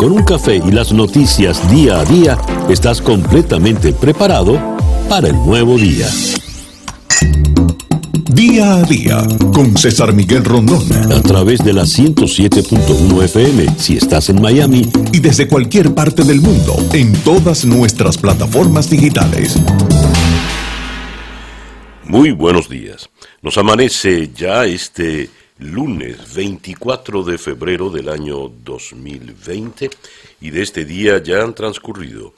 Con un café y las noticias día a día, estás completamente preparado para el nuevo día. Día a día con César Miguel Rondón. A través de la 107.1 FM si estás en Miami. Y desde cualquier parte del mundo en todas nuestras plataformas digitales. Muy buenos días. Nos amanece ya este lunes 24 de febrero del año 2020 y de este día ya han transcurrido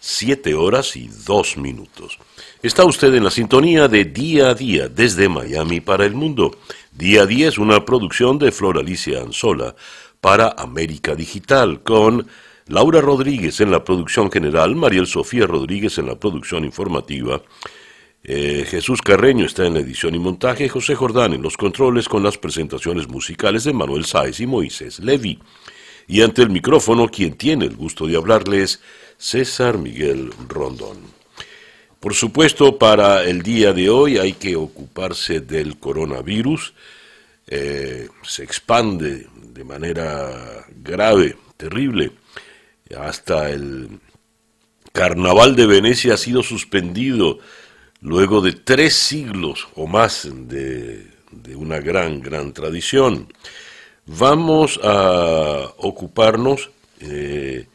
7 horas y 2 minutos. Está usted en la sintonía de Día a Día desde Miami para el mundo. Día a Día es una producción de Flor Alicia Anzola para América Digital con Laura Rodríguez en la producción general, Mariel Sofía Rodríguez en la producción informativa eh, Jesús Carreño está en la edición y montaje, José Jordán en los controles con las presentaciones musicales de Manuel Sáez y Moisés Levi. Y ante el micrófono, quien tiene el gusto de hablarles, César Miguel Rondón. Por supuesto, para el día de hoy hay que ocuparse del coronavirus. Eh, se expande de manera grave, terrible. Hasta el Carnaval de Venecia ha sido suspendido luego de tres siglos o más de, una gran, gran tradición. Vamos a ocuparnos, eh,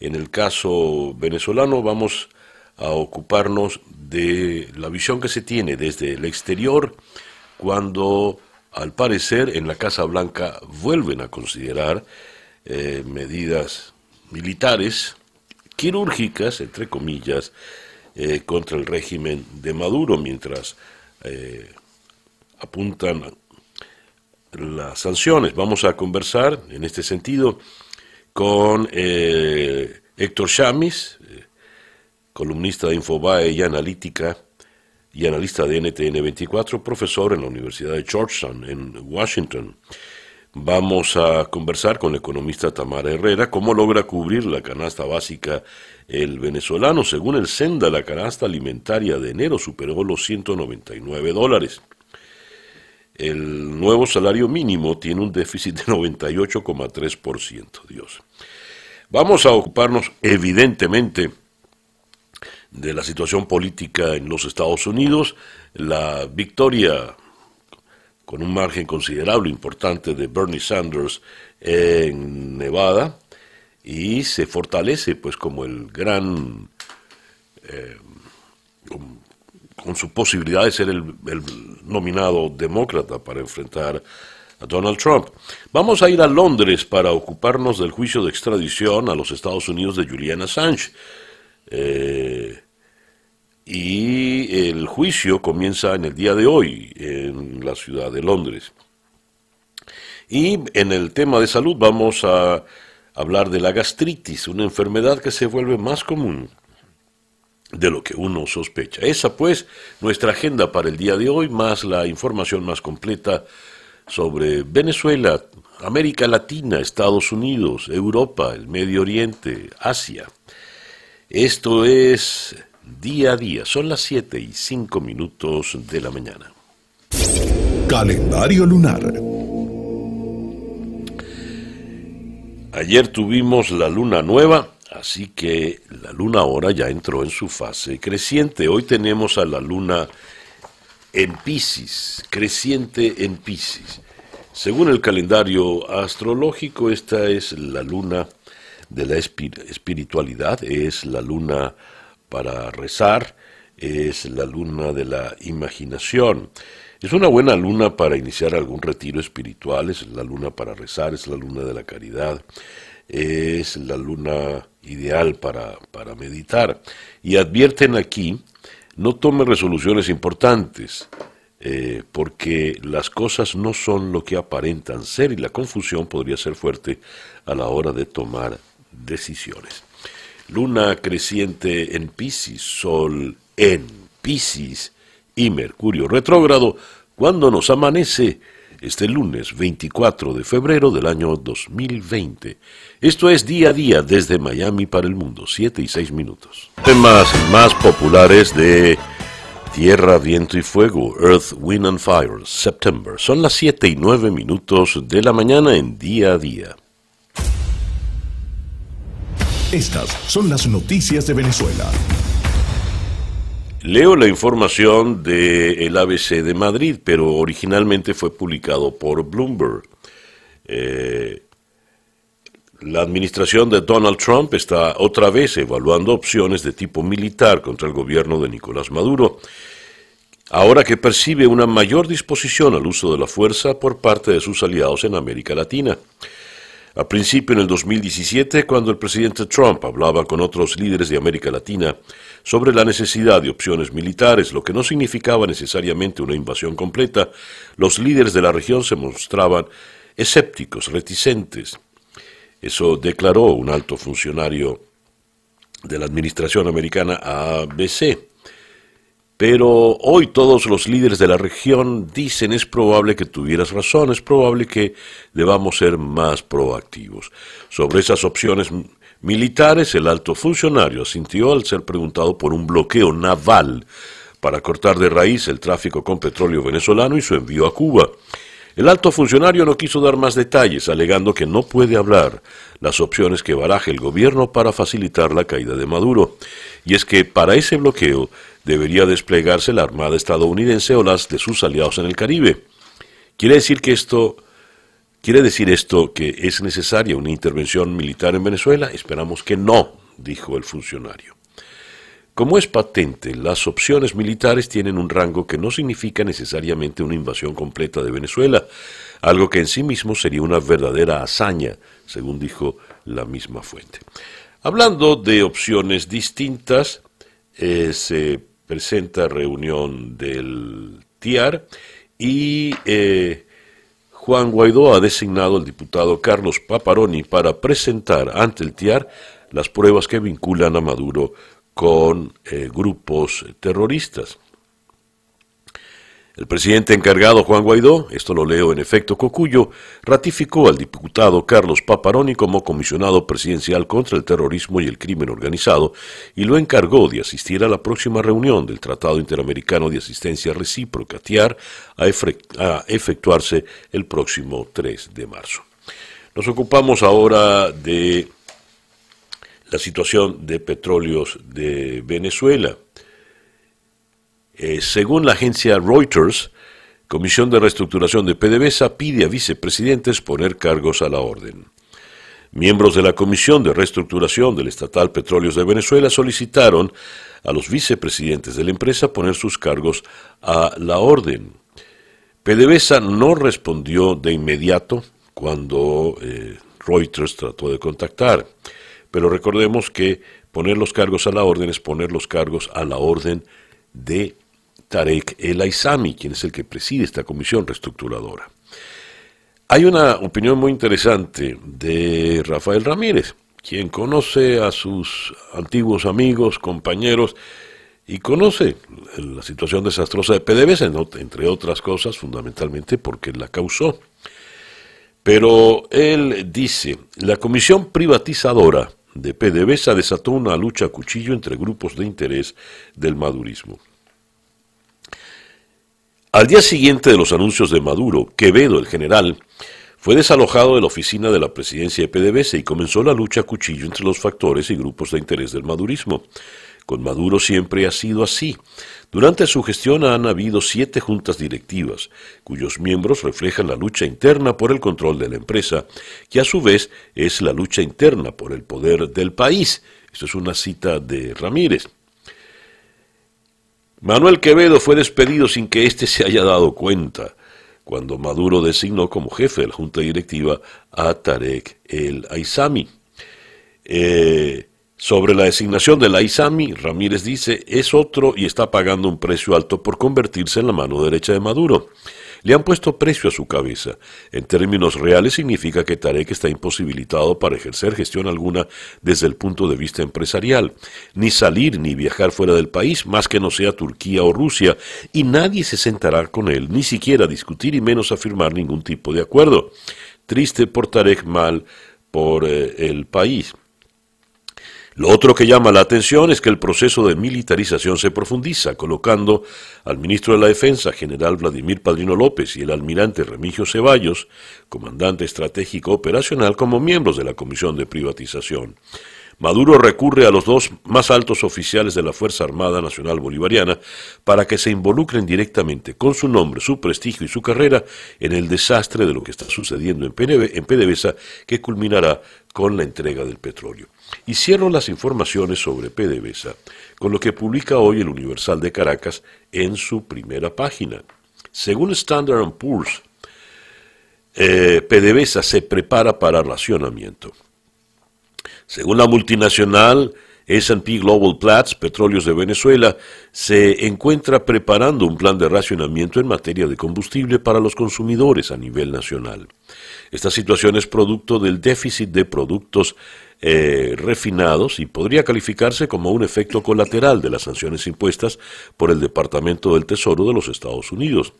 en el caso venezolano, vamos a ocuparnos de la visión que se tiene desde el exterior cuando al parecer en la Casa Blanca vuelven a considerar eh, medidas militares, quirúrgicas, entre comillas, eh, contra el régimen de Maduro, mientras eh, apuntan las sanciones. Vamos a conversar en este sentido con eh, Héctor Chamis, columnista de Infobae y analítica y analista de NTN 24, profesor en la Universidad de Georgetown en Washington. Vamos a conversar con el economista Tamara Herrera cómo logra cubrir la canasta básica el venezolano. Según el Senda, la canasta alimentaria de enero superó los 199 dólares. El nuevo salario mínimo tiene un déficit de 98,3%. Dios. Vamos a ocuparnos evidentemente de la situación política en los Estados Unidos, la victoria con un margen considerable, importante, de Bernie Sanders en Nevada y se fortalece pues como el gran, eh, con, su posibilidad de ser el, el, nominado demócrata para enfrentar a Donald Trump. Vamos a ir a Londres para ocuparnos del juicio de extradición a los Estados Unidos de Julian Assange. Eh, y el juicio comienza en el día de hoy en la ciudad de Londres. Y en el tema de salud vamos a hablar de la gastritis, una enfermedad que se vuelve más común de lo que uno sospecha. Esa pues nuestra agenda para el día de hoy, más la información más completa sobre Venezuela, América Latina, Estados Unidos, Europa, el Medio Oriente, Asia. Esto es día a día. Son las 7 y 5 minutos de la mañana. Calendario lunar. Ayer tuvimos la luna nueva, así que la luna ahora ya entró en su fase creciente. Hoy tenemos a la luna en Pisces, creciente en Pisces. Según el calendario astrológico, esta es la luna de la espiritualidad, es la luna para rezar, es la luna de la imaginación. Es una buena luna para iniciar algún retiro espiritual, es la luna para rezar, es la luna de la caridad, es la luna ideal para, para meditar. Y advierten aquí, no tome resoluciones importantes, eh, porque las cosas no son lo que aparentan ser y la confusión podría ser fuerte a la hora de tomar decisiones. Luna creciente en Pisces, Sol en Pisces y Mercurio retrógrado cuando nos amanece este lunes 24 de febrero del año 2020. Esto es día a día desde Miami para el mundo, 7 y 6 minutos. Temas más populares de Tierra, Viento y Fuego, Earth, Wind and Fire, September. Son las 7 y 9 minutos de la mañana en día a día. Estas son las noticias de Venezuela. Leo la información del ABC de Madrid, pero originalmente fue publicado por Bloomberg. Eh, la administración de Donald Trump está otra vez evaluando opciones de tipo militar contra el gobierno de Nicolás Maduro, ahora que percibe una mayor disposición al uso de la fuerza por parte de sus aliados en América Latina. A principio en el 2017, cuando el presidente Trump hablaba con otros líderes de América Latina sobre la necesidad de opciones militares, lo que no significaba necesariamente una invasión completa, los líderes de la región se mostraban escépticos, reticentes. Eso declaró un alto funcionario de la administración americana ABC. Pero hoy todos los líderes de la región dicen es probable que tuvieras razón, es probable que debamos ser más proactivos. Sobre esas opciones militares, el alto funcionario asintió al ser preguntado por un bloqueo naval para cortar de raíz el tráfico con petróleo venezolano y su envío a Cuba. El alto funcionario no quiso dar más detalles, alegando que no puede hablar las opciones que baraje el gobierno para facilitar la caída de Maduro. Y es que para ese bloqueo debería desplegarse la Armada estadounidense o las de sus aliados en el Caribe. Quiere decir que esto quiere decir esto que es necesaria una intervención militar en Venezuela? Esperamos que no, dijo el funcionario. Como es patente, las opciones militares tienen un rango que no significa necesariamente una invasión completa de Venezuela, algo que en sí mismo sería una verdadera hazaña, según dijo la misma fuente. Hablando de opciones distintas, eh, se presenta reunión del TIAR y eh, Juan Guaidó ha designado al diputado Carlos Paparoni para presentar ante el TIAR las pruebas que vinculan a Maduro con eh, grupos terroristas. El presidente encargado Juan Guaidó, esto lo leo en efecto Cocuyo, ratificó al diputado Carlos Paparoni como comisionado presidencial contra el terrorismo y el crimen organizado y lo encargó de asistir a la próxima reunión del Tratado Interamericano de Asistencia Recíproca, a, efectuarse el próximo 3 de marzo. Nos ocupamos ahora de la situación de petróleos de Venezuela. Eh, según la agencia Reuters, Comisión de Reestructuración de PDVSA pide a vicepresidentes poner cargos a la orden. Miembros de la Comisión de Reestructuración del Estatal Petróleos de Venezuela solicitaron a los vicepresidentes de la empresa poner sus cargos a la orden. PDVSA no respondió de inmediato cuando eh, Reuters trató de contactar. Pero recordemos que poner los cargos a la orden es poner los cargos a la orden de Tarek El Aizami, quien es el que preside esta comisión reestructuradora. Hay una opinión muy interesante de Rafael Ramírez, quien conoce a sus antiguos amigos, compañeros, y conoce la situación desastrosa de PDVSA, entre otras cosas, fundamentalmente porque la causó. Pero él dice, la comisión privatizadora de PDVSA desató una lucha a cuchillo entre grupos de interés del madurismo. Al día siguiente de los anuncios de Maduro, Quevedo, el general, fue desalojado de la oficina de la presidencia de PDVSA y comenzó la lucha a cuchillo entre los factores y grupos de interés del madurismo. Con Maduro siempre ha sido así. Durante su gestión han habido siete juntas directivas, cuyos miembros reflejan la lucha interna por el control de la empresa, que a su vez es la lucha interna por el poder del país. Esto es una cita de Ramírez. Manuel Quevedo fue despedido sin que éste se haya dado cuenta, cuando Maduro designó como jefe de la junta directiva a Tarek el Aizami. Eh, sobre la designación de la ISAMI, Ramírez dice, es otro y está pagando un precio alto por convertirse en la mano derecha de Maduro. Le han puesto precio a su cabeza. En términos reales significa que Tarek está imposibilitado para ejercer gestión alguna desde el punto de vista empresarial, ni salir ni viajar fuera del país, más que no sea Turquía o Rusia, y nadie se sentará con él, ni siquiera discutir y menos afirmar ningún tipo de acuerdo. Triste por Tarek, mal por eh, el país. Lo otro que llama la atención es que el proceso de militarización se profundiza, colocando al ministro de la Defensa, general Vladimir Padrino López, y el almirante Remigio Ceballos, comandante estratégico operacional, como miembros de la Comisión de Privatización. Maduro recurre a los dos más altos oficiales de la Fuerza Armada Nacional Bolivariana para que se involucren directamente con su nombre, su prestigio y su carrera en el desastre de lo que está sucediendo en, PDVSA que culminará con la entrega del petróleo. Y las informaciones sobre PDVSA con lo que publica hoy el Universal de Caracas en su primera página. Según Standard Poor's, eh, PDVSA se prepara para racionamiento. Según la multinacional S&P Global Platts, Petróleos de Venezuela, se encuentra preparando un plan de racionamiento en materia de combustible para los consumidores a nivel nacional. Esta situación es producto del déficit de productos eh, refinados y podría calificarse como un efecto colateral de las sanciones impuestas por el Departamento del Tesoro de los Estados Unidos.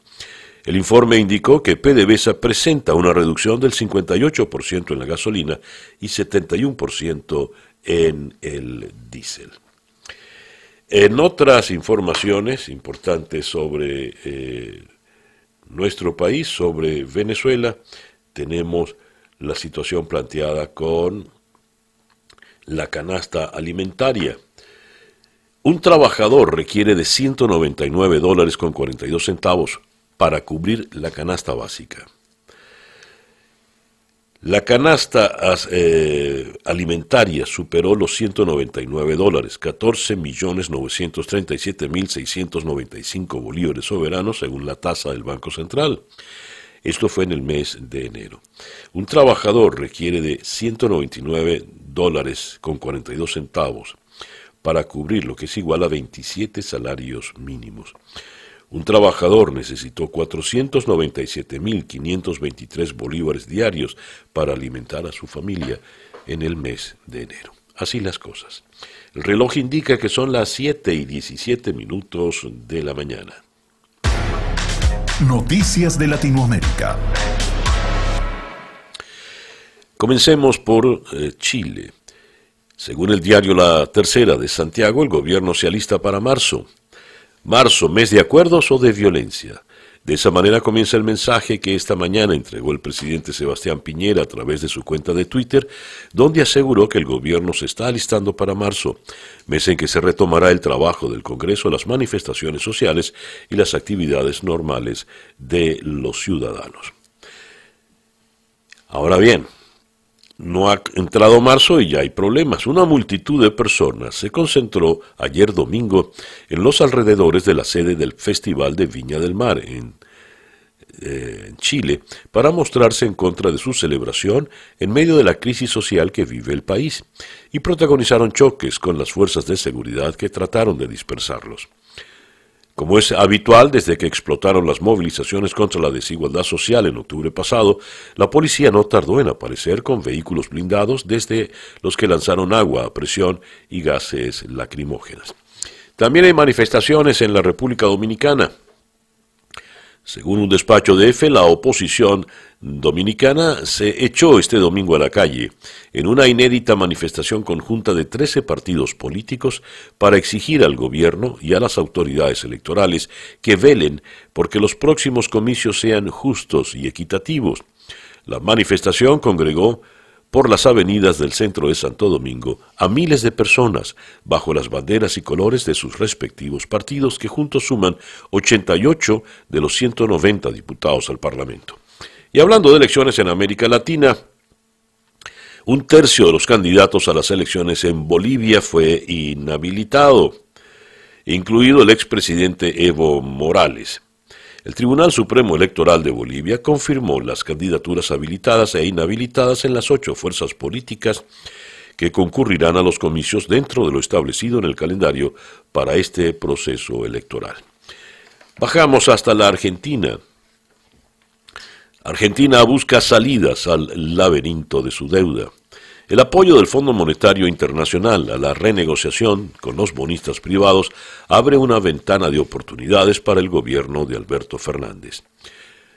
El informe indicó que PDVSA presenta una reducción del 58% en la gasolina y 71% en el diésel. En otras informaciones importantes sobre eh, nuestro país, sobre Venezuela, tenemos la situación planteada con la canasta alimentaria. Un trabajador requiere de 199 dólares con 42 centavos para cubrir la canasta básica. La canasta eh, alimentaria superó los 199 dólares, 14.937.695 bolívares soberanos según la tasa del Banco Central. Esto fue en el mes de enero. Un trabajador requiere de 199 dólares con 42 centavos para cubrir lo que es igual a 27 salarios mínimos. Un trabajador necesitó 497.523 bolívares diarios para alimentar a su familia en el mes de enero. Así las cosas. El reloj indica que son las 7 y 17 minutos de la mañana. Noticias de Latinoamérica. Comencemos por eh, Chile. Según el diario La Tercera de Santiago, el gobierno se alista para marzo. Marzo, mes de acuerdos o de violencia. De esa manera comienza el mensaje que esta mañana entregó el presidente Sebastián Piñera a través de su cuenta de Twitter, donde aseguró que el gobierno se está alistando para marzo, mes en que se retomará el trabajo del Congreso, las manifestaciones sociales y las actividades normales de los ciudadanos. Ahora bien, no ha entrado marzo y ya hay problemas. Una multitud de personas se concentró ayer domingo en los alrededores de la sede del Festival de Viña del Mar en, eh, Chile para mostrarse en contra de su celebración en medio de la crisis social que vive el país y protagonizaron choques con las fuerzas de seguridad que trataron de dispersarlos. Como es habitual desde que explotaron las movilizaciones contra la desigualdad social en octubre pasado, la policía no tardó en aparecer con vehículos blindados desde los que lanzaron agua a presión y gases lacrimógenas. También hay manifestaciones en la República Dominicana. Según un despacho de EFE, la oposición dominicana se echó este domingo a la calle en una inédita manifestación conjunta de 13 partidos políticos para exigir al gobierno y a las autoridades electorales que velen porque los próximos comicios sean justos y equitativos. La manifestación congregó por las avenidas del centro de Santo Domingo a miles de personas bajo las banderas y colores de sus respectivos partidos que juntos suman 88 de los 190 diputados al Parlamento. Y hablando de elecciones en América Latina, un tercio de los candidatos a las elecciones en Bolivia fue inhabilitado, incluido el expresidente Evo Morales. El Tribunal Supremo Electoral de Bolivia confirmó las candidaturas habilitadas e inhabilitadas en las ocho fuerzas políticas que concurrirán a los comicios dentro de lo establecido en el calendario para este proceso electoral. Bajamos hasta la Argentina. Argentina busca salidas al laberinto de su deuda. El apoyo del Fondo Monetario Internacional a la renegociación con los bonistas privados abre una ventana de oportunidades para el gobierno de Alberto Fernández.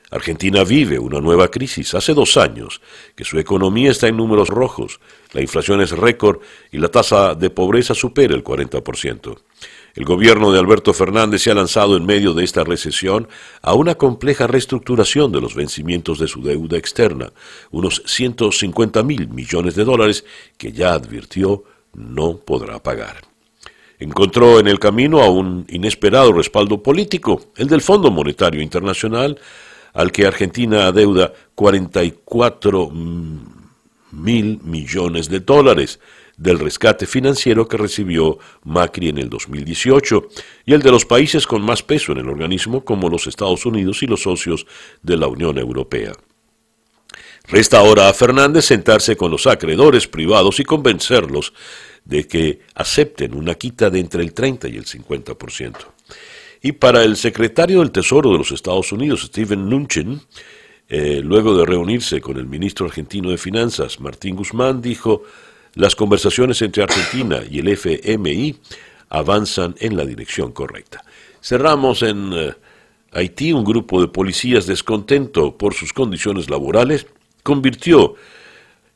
Argentina vive una nueva crisis. Hace dos años que su economía está en números rojos, la inflación es récord y la tasa de pobreza supera el 40%. El gobierno de Alberto Fernández se ha lanzado en medio de esta recesión a una compleja reestructuración de los vencimientos de su deuda externa, unos 150 mil millones de dólares que ya advirtió no podrá pagar. Encontró en el camino a un inesperado respaldo político, el del Fondo Monetario Internacional, al que Argentina adeuda 44 mil millones de dólares del rescate financiero que recibió Macri en el 2018 y el de los países con más peso en el organismo como los Estados Unidos y los socios de la Unión Europea. Resta ahora a Fernández sentarse con los acreedores privados y convencerlos de que acepten una quita de entre el 30 y el 50%. Y para el secretario del Tesoro de los Estados Unidos, Steven Mnuchin, eh, luego de reunirse con el ministro argentino de Finanzas, Martín Guzmán, dijo, las conversaciones entre Argentina y el FMI avanzan en la dirección correcta. Cerramos en eh, Haití un grupo de policías descontento por sus condiciones laborales convirtió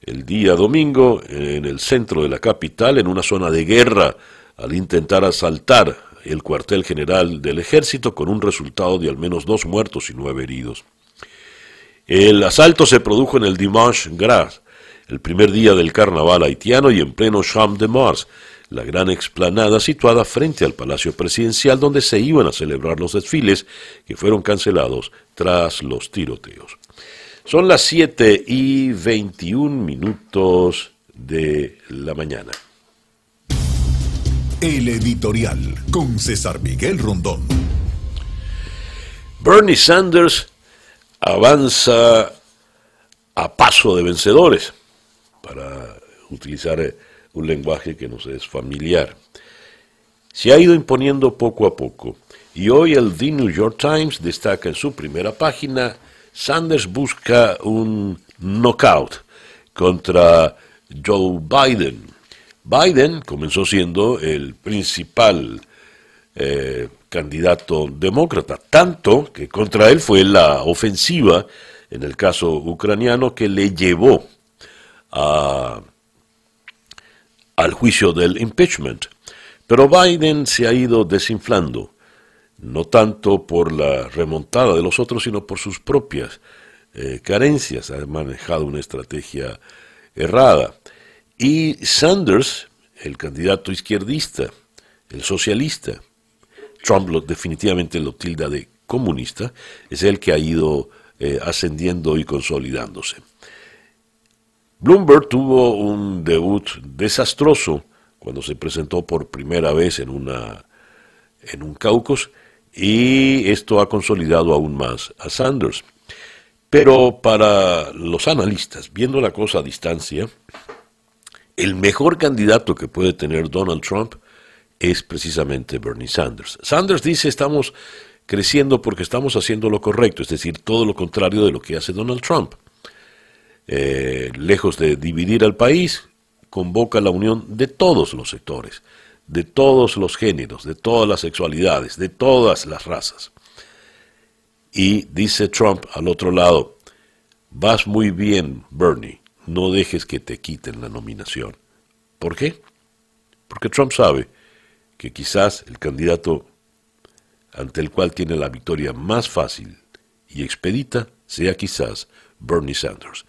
el día domingo en el centro de la capital en una zona de guerra al intentar asaltar el cuartel general del ejército con un resultado de al menos dos muertos y nueve heridos. El asalto se produjo en el Dimanche Gras, el primer día del carnaval haitiano y en pleno Champ de Mars, la gran explanada situada frente al Palacio Presidencial donde se iban a celebrar los desfiles que fueron cancelados tras los tiroteos. Son las 7 y 21 minutos de la mañana. El editorial con César Miguel Rondón. Bernie Sanders avanza a paso de vencedores, para utilizar eh, un lenguaje que nos es familiar. Se ha ido imponiendo poco a poco y hoy el The New York Times destaca en su primera página, Sanders busca un knockout contra Joe Biden. Biden comenzó siendo el principal eh, candidato demócrata, tanto que contra él fue la ofensiva en el caso ucraniano que le llevó al juicio del impeachment. Pero Biden se ha ido desinflando, no tanto por la remontada de los otros, sino por sus propias eh, carencias. Ha manejado una estrategia errada. Y Sanders, el candidato izquierdista, el socialista, Trump lo, definitivamente lo tilda de comunista, es el que ha ido eh, ascendiendo y consolidándose. Bloomberg tuvo un debut desastroso cuando se presentó por primera vez en, una, en un caucus y esto ha consolidado aún más a Sanders. Pero para los analistas, viendo la cosa a distancia, el mejor candidato que puede tener Donald Trump es precisamente Bernie Sanders. Sanders dice estamos creciendo porque estamos haciendo lo correcto, es decir, todo lo contrario de lo que hace Donald Trump. Eh, lejos de dividir al país, convoca la unión de todos los sectores, de todos los géneros, de todas las sexualidades, de todas las razas. Y dice Trump al otro lado, vas muy bien, Bernie, no dejes que te quiten la nominación. ¿Por qué? Porque Trump sabe que quizás el candidato ante el cual tiene la victoria más fácil y expedita sea quizás Bernie Sanders.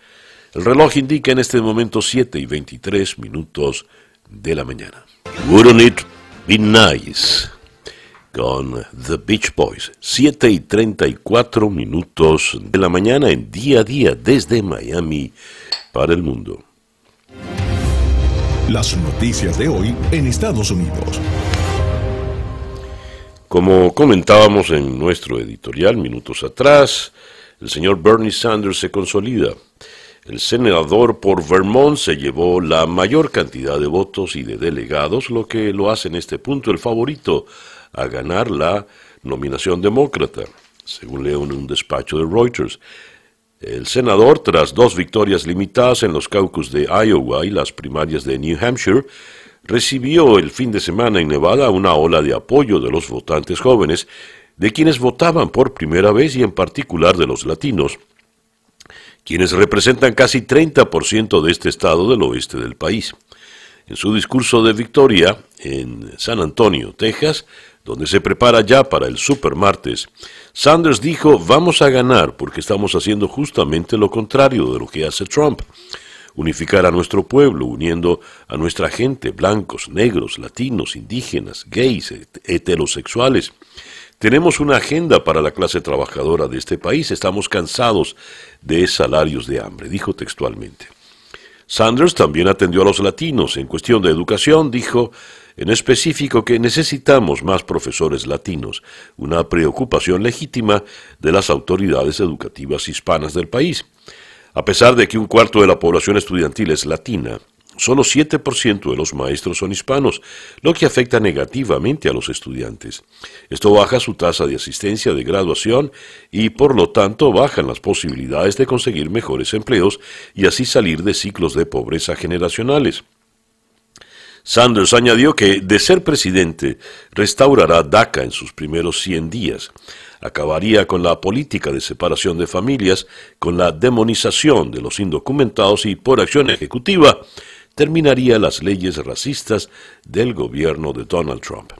El reloj indica en este momento 7 y 23 minutos de la mañana. Wouldn't it be nice? Con The Beach Boys. 7 y 34 minutos de la mañana en día a día desde Miami para el mundo. Las noticias de hoy en Estados Unidos. Como comentábamos en nuestro editorial minutos atrás, el señor Bernie Sanders se consolida. El senador por Vermont se llevó la mayor cantidad de votos y de delegados, lo que lo hace en este punto el favorito a ganar la nominación demócrata, según leo en un despacho de Reuters. El senador, tras dos victorias limitadas en los caucus de Iowa y las primarias de New Hampshire, recibió el fin de semana en Nevada una ola de apoyo de los votantes jóvenes, de quienes votaban por primera vez y en particular de los latinos, quienes representan casi 30% de este estado del oeste del país. En su discurso de victoria en San Antonio, Texas, donde se prepara ya para el supermartes, Sanders dijo, vamos a ganar porque estamos haciendo justamente lo contrario de lo que hace Trump unificar a nuestro pueblo, uniendo a nuestra gente, blancos, negros, latinos, indígenas, gays, heterosexuales. Tenemos una agenda para la clase trabajadora de este país, estamos cansados de salarios de hambre, dijo textualmente. Sanders también atendió a los latinos. En cuestión de educación, dijo en específico que necesitamos más profesores latinos, una preocupación legítima de las autoridades educativas hispanas del país. A pesar de que un cuarto de la población estudiantil es latina, Solo 7% de los maestros son hispanos, lo que afecta negativamente a los estudiantes. Esto baja su tasa de asistencia de graduación y por lo tanto bajan las posibilidades de conseguir mejores empleos y así salir de ciclos de pobreza generacionales. Sanders añadió que, de ser presidente, restaurará DACA en sus primeros 100 días. Acabaría con la política de separación de familias, con la demonización de los indocumentados y, por acción ejecutiva, terminaría las leyes racistas del gobierno de Donald Trump.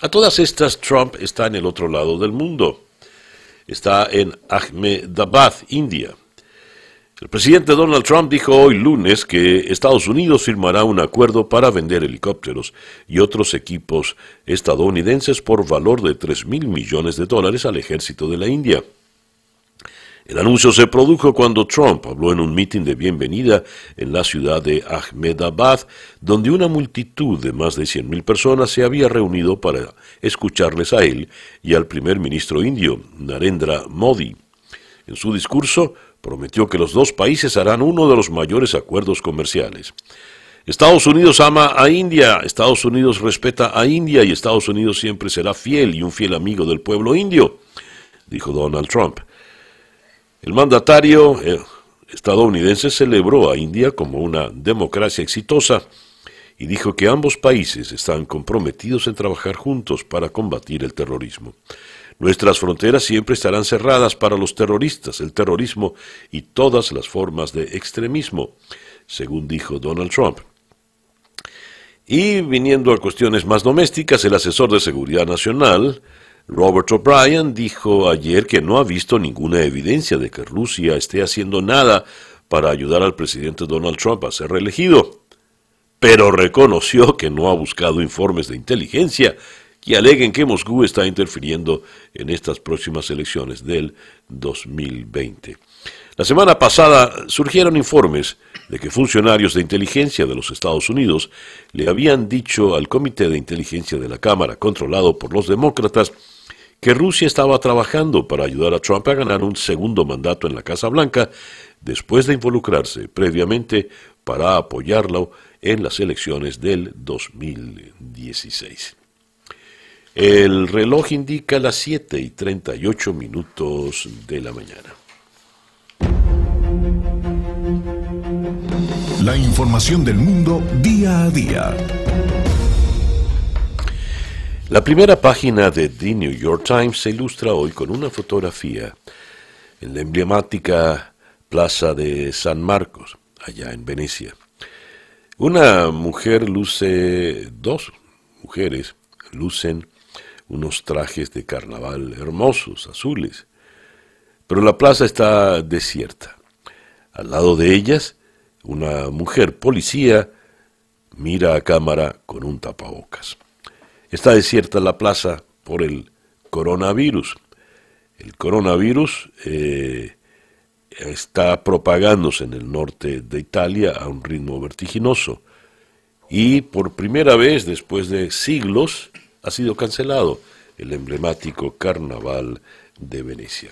A todas estas, Trump está en el otro lado del mundo. Está en Ahmedabad, India. El presidente Donald Trump dijo hoy lunes que Estados Unidos firmará un acuerdo para vender helicópteros y otros equipos estadounidenses por valor de 3 mil millones de dólares al ejército de la India. El anuncio se produjo cuando Trump habló en un mitin de bienvenida en la ciudad de Ahmedabad, donde una multitud de más de 100.000 personas se había reunido para escucharles a él y al primer ministro indio, Narendra Modi. En su discurso, prometió que los dos países harán uno de los mayores acuerdos comerciales. Estados Unidos ama a India, Estados Unidos respeta a India y Estados Unidos siempre será fiel y un fiel amigo del pueblo indio, dijo Donald Trump. El mandatario eh, estadounidense celebró a India como una democracia exitosa y dijo que ambos países están comprometidos en trabajar juntos para combatir el terrorismo. Nuestras fronteras siempre estarán cerradas para los terroristas, el terrorismo y todas las formas de extremismo, según dijo Donald Trump. Y viniendo a cuestiones más domésticas, el asesor de seguridad nacional, Robert O'Brien dijo ayer que no ha visto ninguna evidencia de que Rusia esté haciendo nada para ayudar al presidente Donald Trump a ser reelegido, pero reconoció que no ha buscado informes de inteligencia que aleguen que Moscú está interfiriendo en estas próximas elecciones del 2020. La semana pasada surgieron informes de que funcionarios de inteligencia de los Estados Unidos le habían dicho al Comité de Inteligencia de la Cámara, controlado por los demócratas, que Rusia estaba trabajando para ayudar a Trump a ganar un segundo mandato en la Casa Blanca después de involucrarse previamente para apoyarlo en las elecciones del 2016. El reloj indica las 7 y 38 minutos de la mañana. La información del mundo día a día. La primera página de The New York Times se ilustra hoy con una fotografía en la emblemática Plaza de San Marcos, allá en Venecia. Una mujer luce, dos mujeres lucen unos trajes de carnaval hermosos, azules, pero la plaza está desierta. Al lado de ellas, una mujer policía mira a cámara con un tapabocas. Está desierta la plaza por el coronavirus. El coronavirus eh, está propagándose en el norte de Italia a un ritmo vertiginoso y por primera vez después de siglos ha sido cancelado el emblemático Carnaval de Venecia.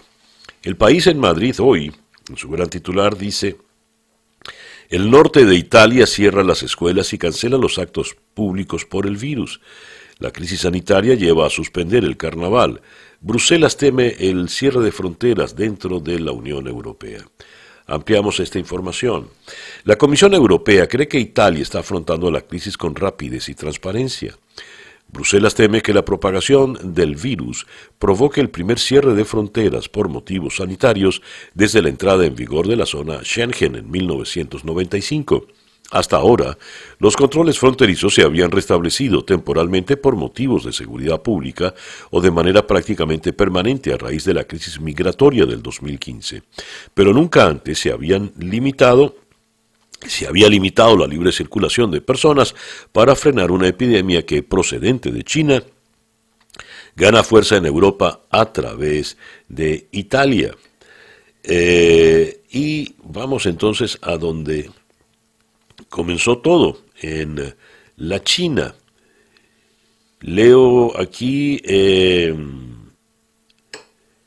El país en Madrid hoy, en su gran titular, dice, el norte de Italia cierra las escuelas y cancela los actos públicos por el virus. La crisis sanitaria lleva a suspender el carnaval. Bruselas teme el cierre de fronteras dentro de la Unión Europea. Ampliamos esta información. La Comisión Europea cree que Italia está afrontando la crisis con rapidez y transparencia. Bruselas teme que la propagación del virus provoque el primer cierre de fronteras por motivos sanitarios desde la entrada en vigor de la zona Schengen en 1995. Hasta ahora, los controles fronterizos se habían restablecido temporalmente por motivos de seguridad pública o de manera prácticamente permanente a raíz de la crisis migratoria del 2015, pero nunca antes se habían limitado se había limitado la libre circulación de personas para frenar una epidemia que, procedente de China, gana fuerza en Europa a través de Italia. Eh, y vamos entonces a donde comenzó todo, en la China. Leo aquí, eh,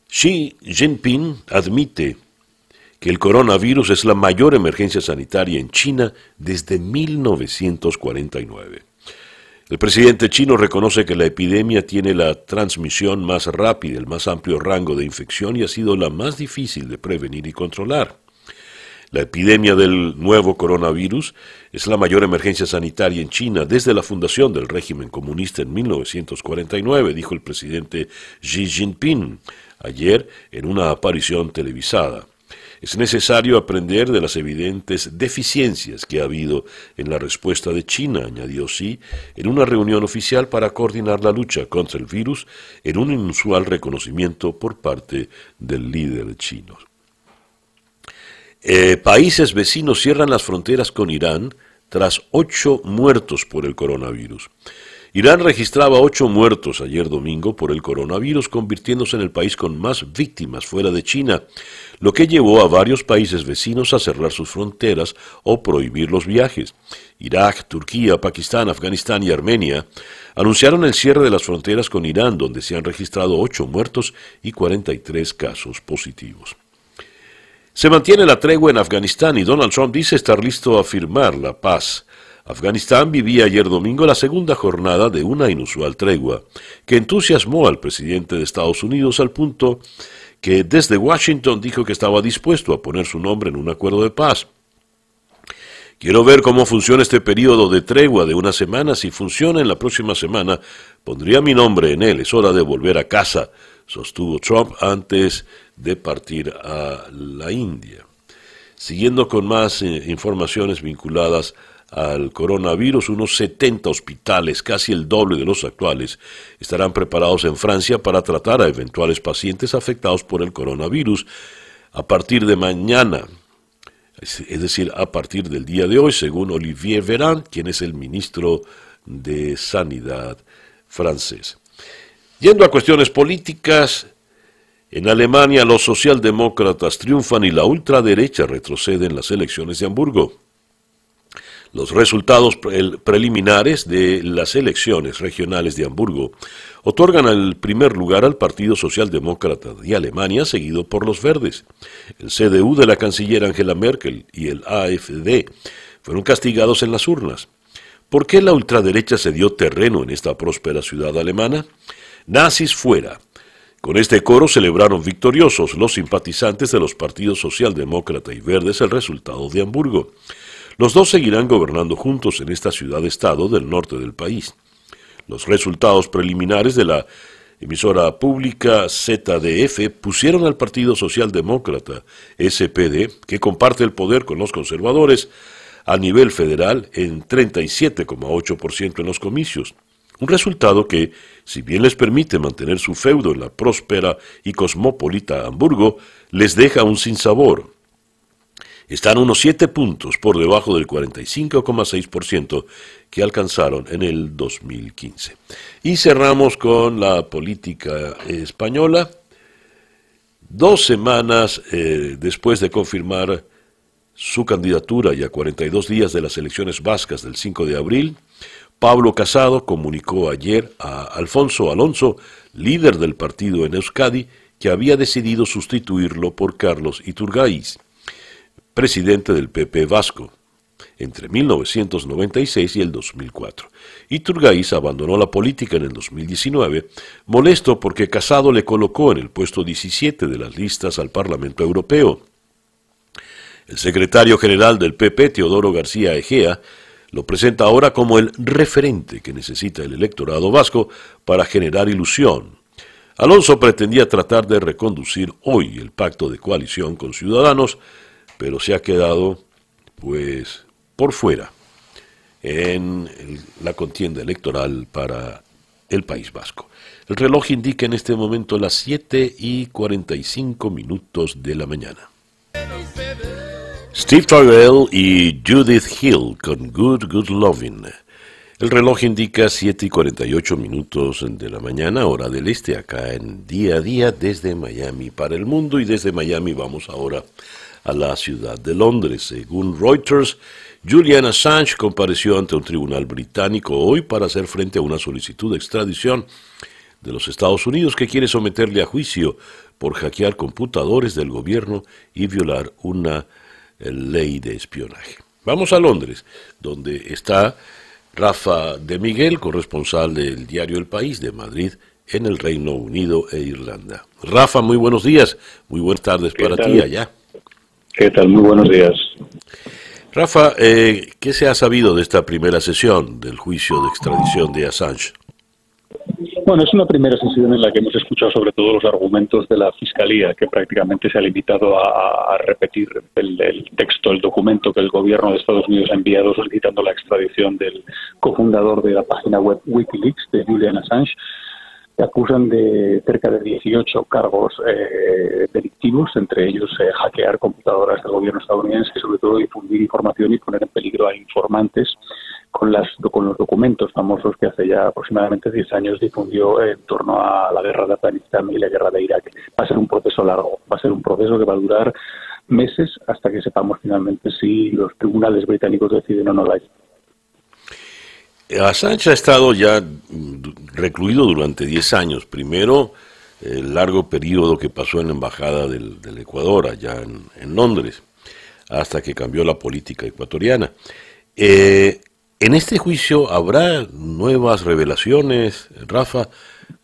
Xi Jinping admite que el coronavirus es la mayor emergencia sanitaria en China desde 1949. El presidente chino reconoce que la epidemia tiene la transmisión más rápida, el más amplio rango de infección y ha sido la más difícil de prevenir y controlar. La epidemia del nuevo coronavirus es la mayor emergencia sanitaria en China desde la fundación del régimen comunista en 1949, dijo el presidente Xi Jinping ayer en una aparición televisada. Es necesario aprender de las evidentes deficiencias que ha habido en la respuesta de China, añadió Xi, en una reunión oficial para coordinar la lucha contra el virus en un inusual reconocimiento por parte del líder chino. Eh, países vecinos cierran las fronteras con Irán tras ocho muertos por el coronavirus. Irán registraba ocho muertos ayer domingo por el coronavirus, convirtiéndose en el país con más víctimas fuera de China, lo que llevó a varios países vecinos a cerrar sus fronteras o prohibir los viajes. Irak, Turquía, Pakistán, Afganistán y Armenia anunciaron el cierre de las fronteras con Irán, donde se han registrado ocho muertos y 43 casos positivos. Se mantiene la tregua en Afganistán y Donald Trump dice estar listo a firmar la paz. Afganistán vivía ayer domingo la segunda jornada de una inusual tregua, que entusiasmó al presidente de Estados Unidos al punto que desde Washington dijo que estaba dispuesto a poner su nombre en un acuerdo de paz. Quiero ver cómo funciona este periodo de tregua de una semana. Si funciona en la próxima semana, pondría mi nombre en él. Es hora de volver a casa, sostuvo Trump antes de partir a la India. Siguiendo con más eh, informaciones vinculadas al coronavirus, unos 70 hospitales, casi el doble de los actuales, estarán preparados en Francia para tratar a eventuales pacientes afectados por el coronavirus a partir de mañana, es decir, a partir del día de hoy, según Olivier Véran, quien es el ministro de Sanidad francés. Yendo a cuestiones políticas, en Alemania los socialdemócratas triunfan y la ultraderecha retrocede en las elecciones de Hamburgo. Los resultados preliminares de las elecciones regionales de Hamburgo otorgan el primer lugar al Partido Socialdemócrata de Alemania, seguido por los verdes. El CDU de la canciller Angela Merkel y el AfD fueron castigados en las urnas. ¿Por qué la ultraderecha se dio terreno en esta próspera ciudad alemana? Nazis fuera. Con este coro celebraron victoriosos los simpatizantes de los partidos socialdemócrata y verdes el resultado de Hamburgo. Los dos seguirán gobernando juntos en esta ciudad-estado del norte del país. Los resultados preliminares de la emisora pública ZDF pusieron al Partido Socialdemócrata, SPD, que comparte el poder con los conservadores, a nivel federal en 37,8% en los comicios. Un resultado que, si bien les permite mantener su feudo en la próspera y cosmopolita Hamburgo, les deja un sinsabor, están unos 7 puntos por debajo del 45,6% que alcanzaron en el 2015. Y cerramos con la política española. Dos semanas eh, después de confirmar su candidatura y a 42 días de las elecciones vascas del 5 de abril, Pablo Casado comunicó ayer a Alfonso Alonso, líder del partido en Euskadi, que había decidido sustituirlo por Carlos Iturgaiz presidente del PP Vasco entre 1996 y el 2004. Iturgaiz abandonó la política en el 2019, molesto porque Casado le colocó en el puesto 17 de las listas al Parlamento Europeo. El secretario general del PP, Teodoro García Egea, lo presenta ahora como el referente que necesita el electorado vasco para generar ilusión. Alonso pretendía tratar de reconducir hoy el pacto de coalición con Ciudadanos, pero se ha quedado pues por fuera en la contienda electoral para el País Vasco. El reloj indica en este momento las 7 y 45 minutos de la mañana. Steve Tyrell y Judith Hill con Good Good Loving. El reloj indica 7 y 48 minutos de la mañana, hora del este, acá en día a día desde Miami para el mundo y desde Miami vamos ahora a la ciudad de Londres. Según Reuters, Julian Assange compareció ante un tribunal británico hoy para hacer frente a una solicitud de extradición de los Estados Unidos que quiere someterle a juicio por hackear computadores del gobierno y violar una ley de espionaje. Vamos a Londres, donde está Rafa de Miguel, corresponsal del diario El País de Madrid en el Reino Unido e Irlanda. Rafa, muy buenos días, muy buenas tardes para ti allá. ¿Qué tal? Muy buenos días. Rafa, eh, ¿qué se ha sabido de esta primera sesión del juicio de extradición de Assange? Bueno, es una primera sesión en la que hemos escuchado sobre todo los argumentos de la Fiscalía, que prácticamente se ha limitado a, repetir el, texto, el documento que el gobierno de Estados Unidos ha enviado solicitando la extradición del cofundador de la página web Wikileaks, de Julian Assange, acusan de cerca de 18 cargos eh, delictivos, entre ellos eh, hackear computadoras del gobierno estadounidense y sobre todo difundir información y poner en peligro a informantes con, las, con los documentos famosos que hace ya aproximadamente 10 años difundió en torno a la guerra de Afganistán y la guerra de Irak. Va a ser un proceso largo, va a ser un proceso que va a durar meses hasta que sepamos finalmente si los tribunales británicos deciden o no la Assange ha estado ya recluido durante 10 años. Primero, el largo periodo que pasó en la Embajada del, Ecuador, allá en, Londres, hasta que cambió la política ecuatoriana. Eh, en este juicio habrá nuevas revelaciones, Rafa,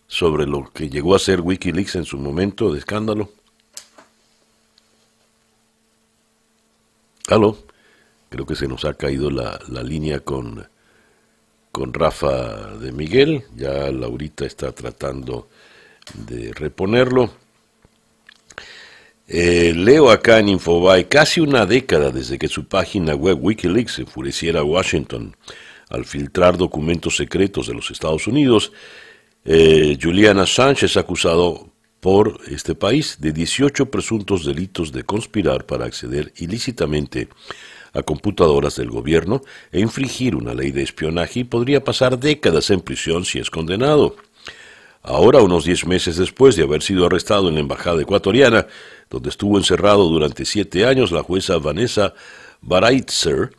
sobre lo que llegó a ser Wikileaks en su momento de escándalo. ¿Aló? Creo que se nos ha caído la, línea con, con Rafa de Miguel. Ya Laurita está tratando de reponerlo. Eh, leo acá en Infobae casi una década desde que su página web Wikileaks enfureciera a Washington al filtrar documentos secretos de los Estados Unidos. Eh, Juliana Sánchez acusado por este país de 18 presuntos delitos de conspirar para acceder ilícitamente a computadoras del gobierno e infringir una ley de espionaje y podría pasar décadas en prisión si es condenado. Ahora, unos diez meses después de haber sido arrestado en la embajada ecuatoriana, donde estuvo encerrado durante siete años, la jueza Vanessa Baraitzer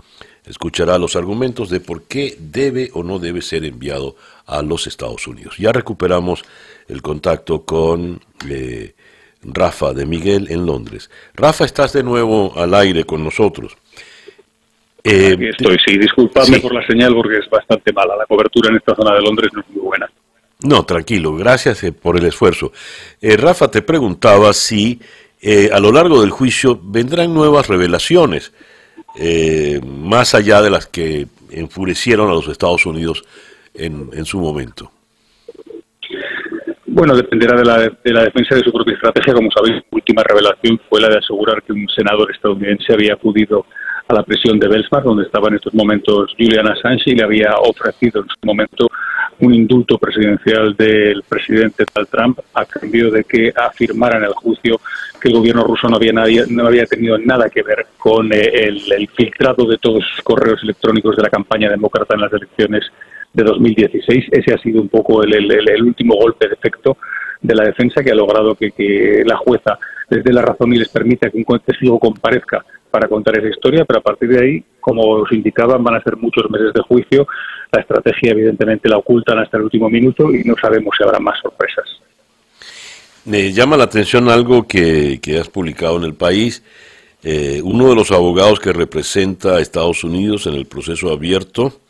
escuchará los argumentos de por qué debe o no debe ser enviado a los Estados Unidos. Ya recuperamos el contacto con eh, Rafa de Miguel en Londres. Rafa, estás de nuevo al aire con nosotros. Eh, Aquí estoy, sí, disculpadme por la señal porque es bastante mala. La cobertura en esta zona de Londres no es muy buena. No, tranquilo, gracias eh, por el esfuerzo. Eh, Rafa, te preguntaba si eh, a lo largo del juicio vendrán nuevas revelaciones, más allá de las que enfurecieron a los Estados Unidos en, en su momento. Bueno, dependerá de la, de la, defensa de su propia estrategia. Como sabéis, la última revelación fue la de asegurar que un senador estadounidense había acudido a la prisión de Belfast, donde estaba en estos momentos Julian Assange, y le había ofrecido en su momento un indulto presidencial del presidente Trump a cambio de que afirmara en el juicio que el gobierno ruso no había, no había tenido nada que ver con eh, el, filtrado de todos los correos electrónicos de la campaña demócrata en las elecciones de 2016. Ese ha sido un poco el, último golpe de efecto de la defensa que ha logrado que, que la jueza les dé la razón y les permita que un testigo comparezca para contar esa historia, pero a partir de ahí, como os indicaban, van a ser muchos meses de juicio. La estrategia, evidentemente, la ocultan hasta el último minuto y no sabemos si habrá más sorpresas. Me llama la atención algo que, has publicado en el país. Eh, uno de los abogados que representa a Estados Unidos en el proceso abierto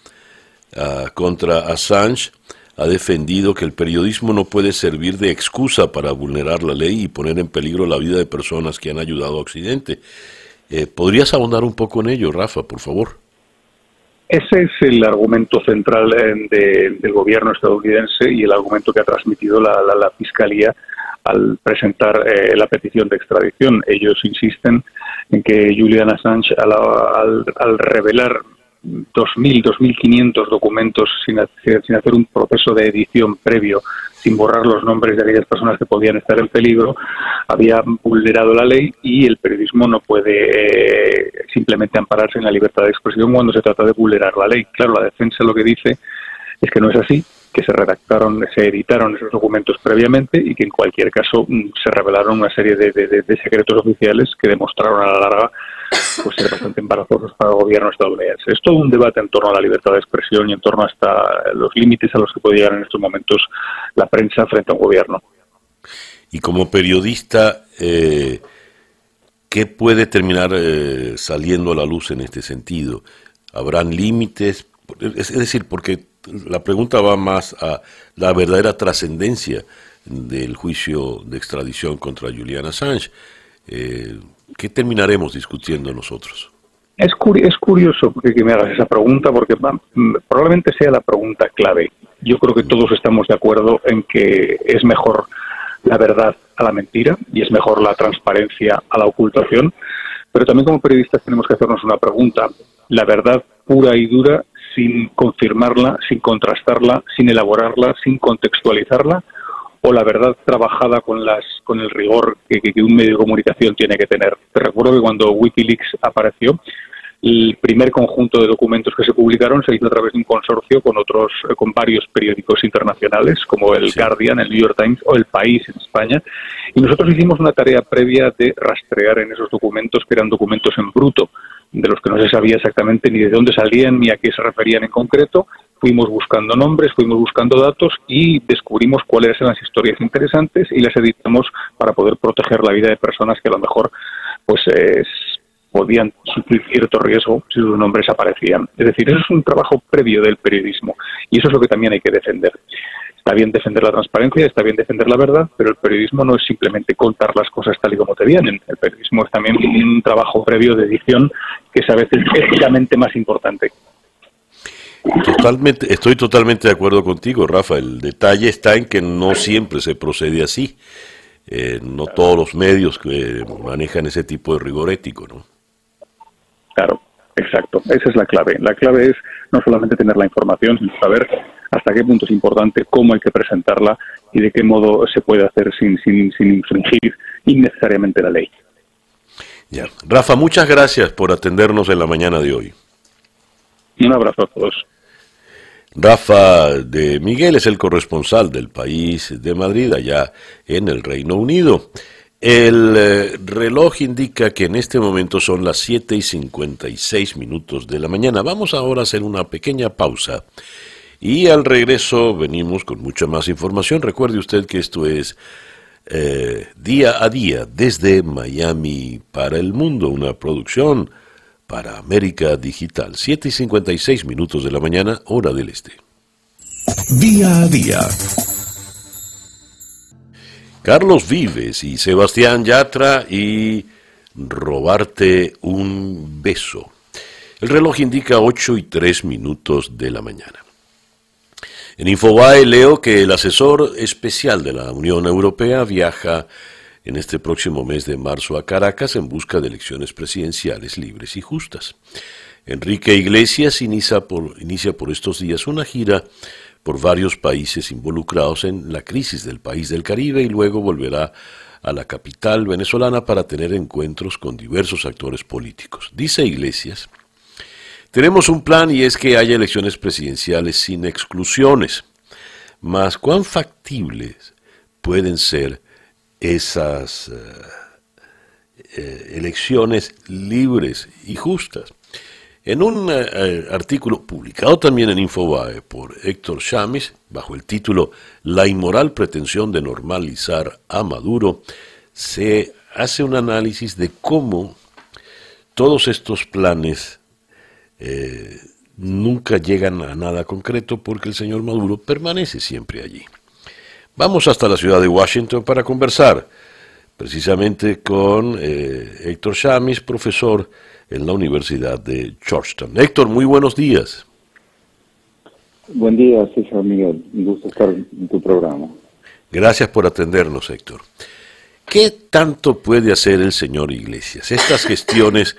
ah, contra Assange ha defendido que el periodismo no puede servir de excusa para vulnerar la ley y poner en peligro la vida de personas que han ayudado a Occidente. Eh, ¿Podrías ahondar un poco en ello, Rafa, por favor? Ese es el argumento central eh, del gobierno estadounidense y el argumento que ha transmitido la, Fiscalía al presentar eh, la petición de extradición. Ellos insisten en que Julian Assange, al, revelar 2.000, 2.500 documentos sin, sin hacer un proceso de edición previo, sin borrar los nombres de aquellas personas que podían estar en peligro, había vulnerado la ley y el periodismo no puede eh, simplemente ampararse en la libertad de expresión cuando se trata de vulnerar la ley. Claro, la defensa lo que dice es que no es así, que se redactaron, se editaron esos documentos previamente y que en cualquier caso mm, se revelaron una serie de, secretos oficiales que demostraron a la larga pues ser bastante embarazosos para el gobierno estadounidense. Es todo un debate en torno a la libertad de expresión y en torno hasta los límites a los que puede llegar en estos momentos la prensa frente a un gobierno. Y como periodista, eh, ¿qué puede terminar eh, saliendo a la luz en este sentido? ¿Habrán límites? Es decir, porque la pregunta va más a la verdadera trascendencia del juicio de extradición contra Julian Assange. Eh, ¿Qué terminaremos discutiendo nosotros? Es, es curioso que me hagas esa pregunta porque probablemente sea la pregunta clave. Yo creo que todos estamos de acuerdo en que es mejor la verdad a la mentira y es mejor la transparencia a la ocultación, pero también como periodistas tenemos que hacernos una pregunta. La verdad pura y dura sin confirmarla, sin contrastarla, sin elaborarla, sin contextualizarla, o la verdad trabajada con las con el rigor que, un medio de comunicación tiene que tener. Te recuerdo que cuando WikiLeaks apareció, el primer conjunto de documentos que se publicaron se hizo a través de un consorcio con otros, eh, con varios periódicos internacionales, como el Guardian, el New York Times o El País en España. Y nosotros hicimos una tarea previa de rastrear en esos documentos, que eran documentos en bruto, de los que no se sabía exactamente ni de dónde salían ni a qué se referían en concreto. Fuimos buscando nombres, fuimos buscando datos y descubrimos cuáles eran las historias interesantes y las editamos para poder proteger la vida de personas que a lo mejor pues podían sufrir cierto riesgo si sus nombres aparecían. Es decir, eso es un trabajo previo del periodismo y eso es lo que también hay que defender. Está bien defender la transparencia, está bien defender la verdad, pero el periodismo no es simplemente contar las cosas tal y como te vienen. El periodismo es también un trabajo previo de edición que es a veces éticamente más importante. Totalmente, estoy totalmente de acuerdo contigo, Rafa. El detalle está en que no siempre se procede así. Eh, no todos los medios que manejan ese tipo de rigor ético, ¿no? Claro, exacto. Esa es la clave. La clave es no solamente tener la información, sino saber hasta qué punto es importante, cómo hay que presentarla y de qué modo se puede hacer sin, sin, sin infringir innecesariamente la ley. Ya. Rafa, muchas gracias por atendernos en la mañana de hoy. Un abrazo a todos. Rafa de Miguel es el corresponsal del país de Madrid, allá en el Reino Unido. El eh, reloj indica que en este momento son las 7 y 56 minutos de la mañana. Vamos ahora a hacer una pequeña pausa y al regreso venimos con mucha más información. Recuerde usted que esto es eh, día a día desde Miami para el mundo, una producción para América Digital. 7 y 56 minutos de la mañana, hora del este. Día a día. Carlos Vives y Sebastián Yatra y robarte un beso. El reloj indica 8 y 3 minutos de la mañana. En Infobae leo que el asesor especial de la Unión Europea viaja en este próximo mes de marzo a Caracas en busca de elecciones presidenciales libres y justas. Enrique Iglesias inicia por, inicia por estos días una gira por varios países involucrados en la crisis del país del Caribe y luego volverá a la capital venezolana para tener encuentros con diversos actores políticos. Dice Iglesias tenemos un plan y es que haya elecciones presidenciales sin exclusiones. Mas, ¿cuán factibles pueden ser esas eh, eh, elecciones libres y justas? En un eh, artículo publicado también en Infobae por Héctor Chamis, bajo el título La inmoral pretensión de normalizar a Maduro, se hace un análisis de cómo todos estos planes nunca llegan a nada concreto porque el señor Maduro permanece siempre allí. Vamos hasta la ciudad de Washington para conversar precisamente con eh, Héctor Chamis, profesor en la Universidad de Georgetown. Héctor, muy buenos días. Buen día, César Miguel. Un gusto estar en tu programa. Gracias por atendernos, Héctor. ¿Qué tanto puede hacer el señor Iglesias? Estas gestiones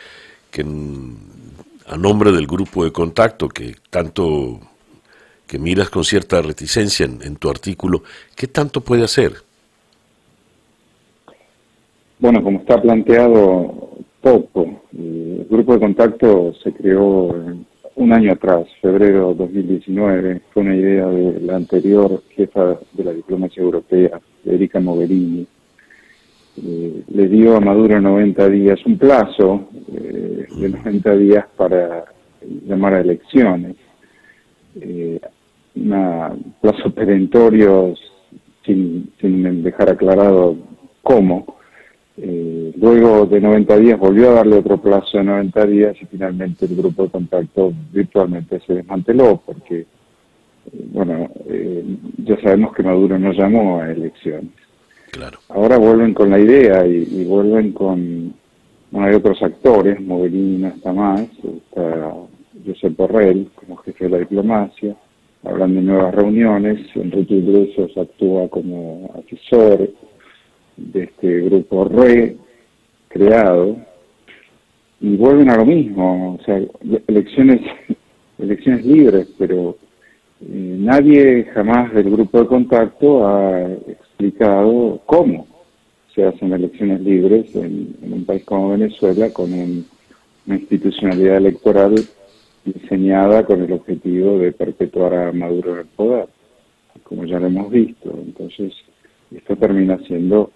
que a nombre del grupo de contacto que tanto que miras con cierta reticencia en, tu artículo, ¿qué tanto puede hacer? Bueno, como está planteado, poco. El grupo de contacto se creó un año atrás, febrero de 2019. Fue una idea de la anterior jefa de la diplomacia europea, Erika Mogherini. Eh, le dio a Maduro 90 días, un plazo eh, de 90 días para llamar a elecciones. Eh, un plazo perentorio sin, sin dejar aclarado cómo. Eh, luego de 90 días volvió a darle otro plazo de 90 días y finalmente el grupo de contacto virtualmente se desmanteló porque, eh, bueno, eh, ya sabemos que Maduro no llamó a elecciones. Claro. Ahora vuelven con la idea y, vuelven con, bueno, hay otros actores, Mogherini no está más, está Josep Borrell como jefe de la diplomacia, hablan de nuevas reuniones, Enrique Iglesias actúa como asesor de este grupo re creado y vuelven a lo mismo, o sea, elecciones, elecciones libres, pero eh, nadie jamás del grupo de contacto ha explicado cómo se hacen elecciones libres en, un país como Venezuela con una institucionalidad electoral diseñada con el objetivo de perpetuar a Maduro en el poder, como ya lo hemos visto. Entonces, esto termina siendo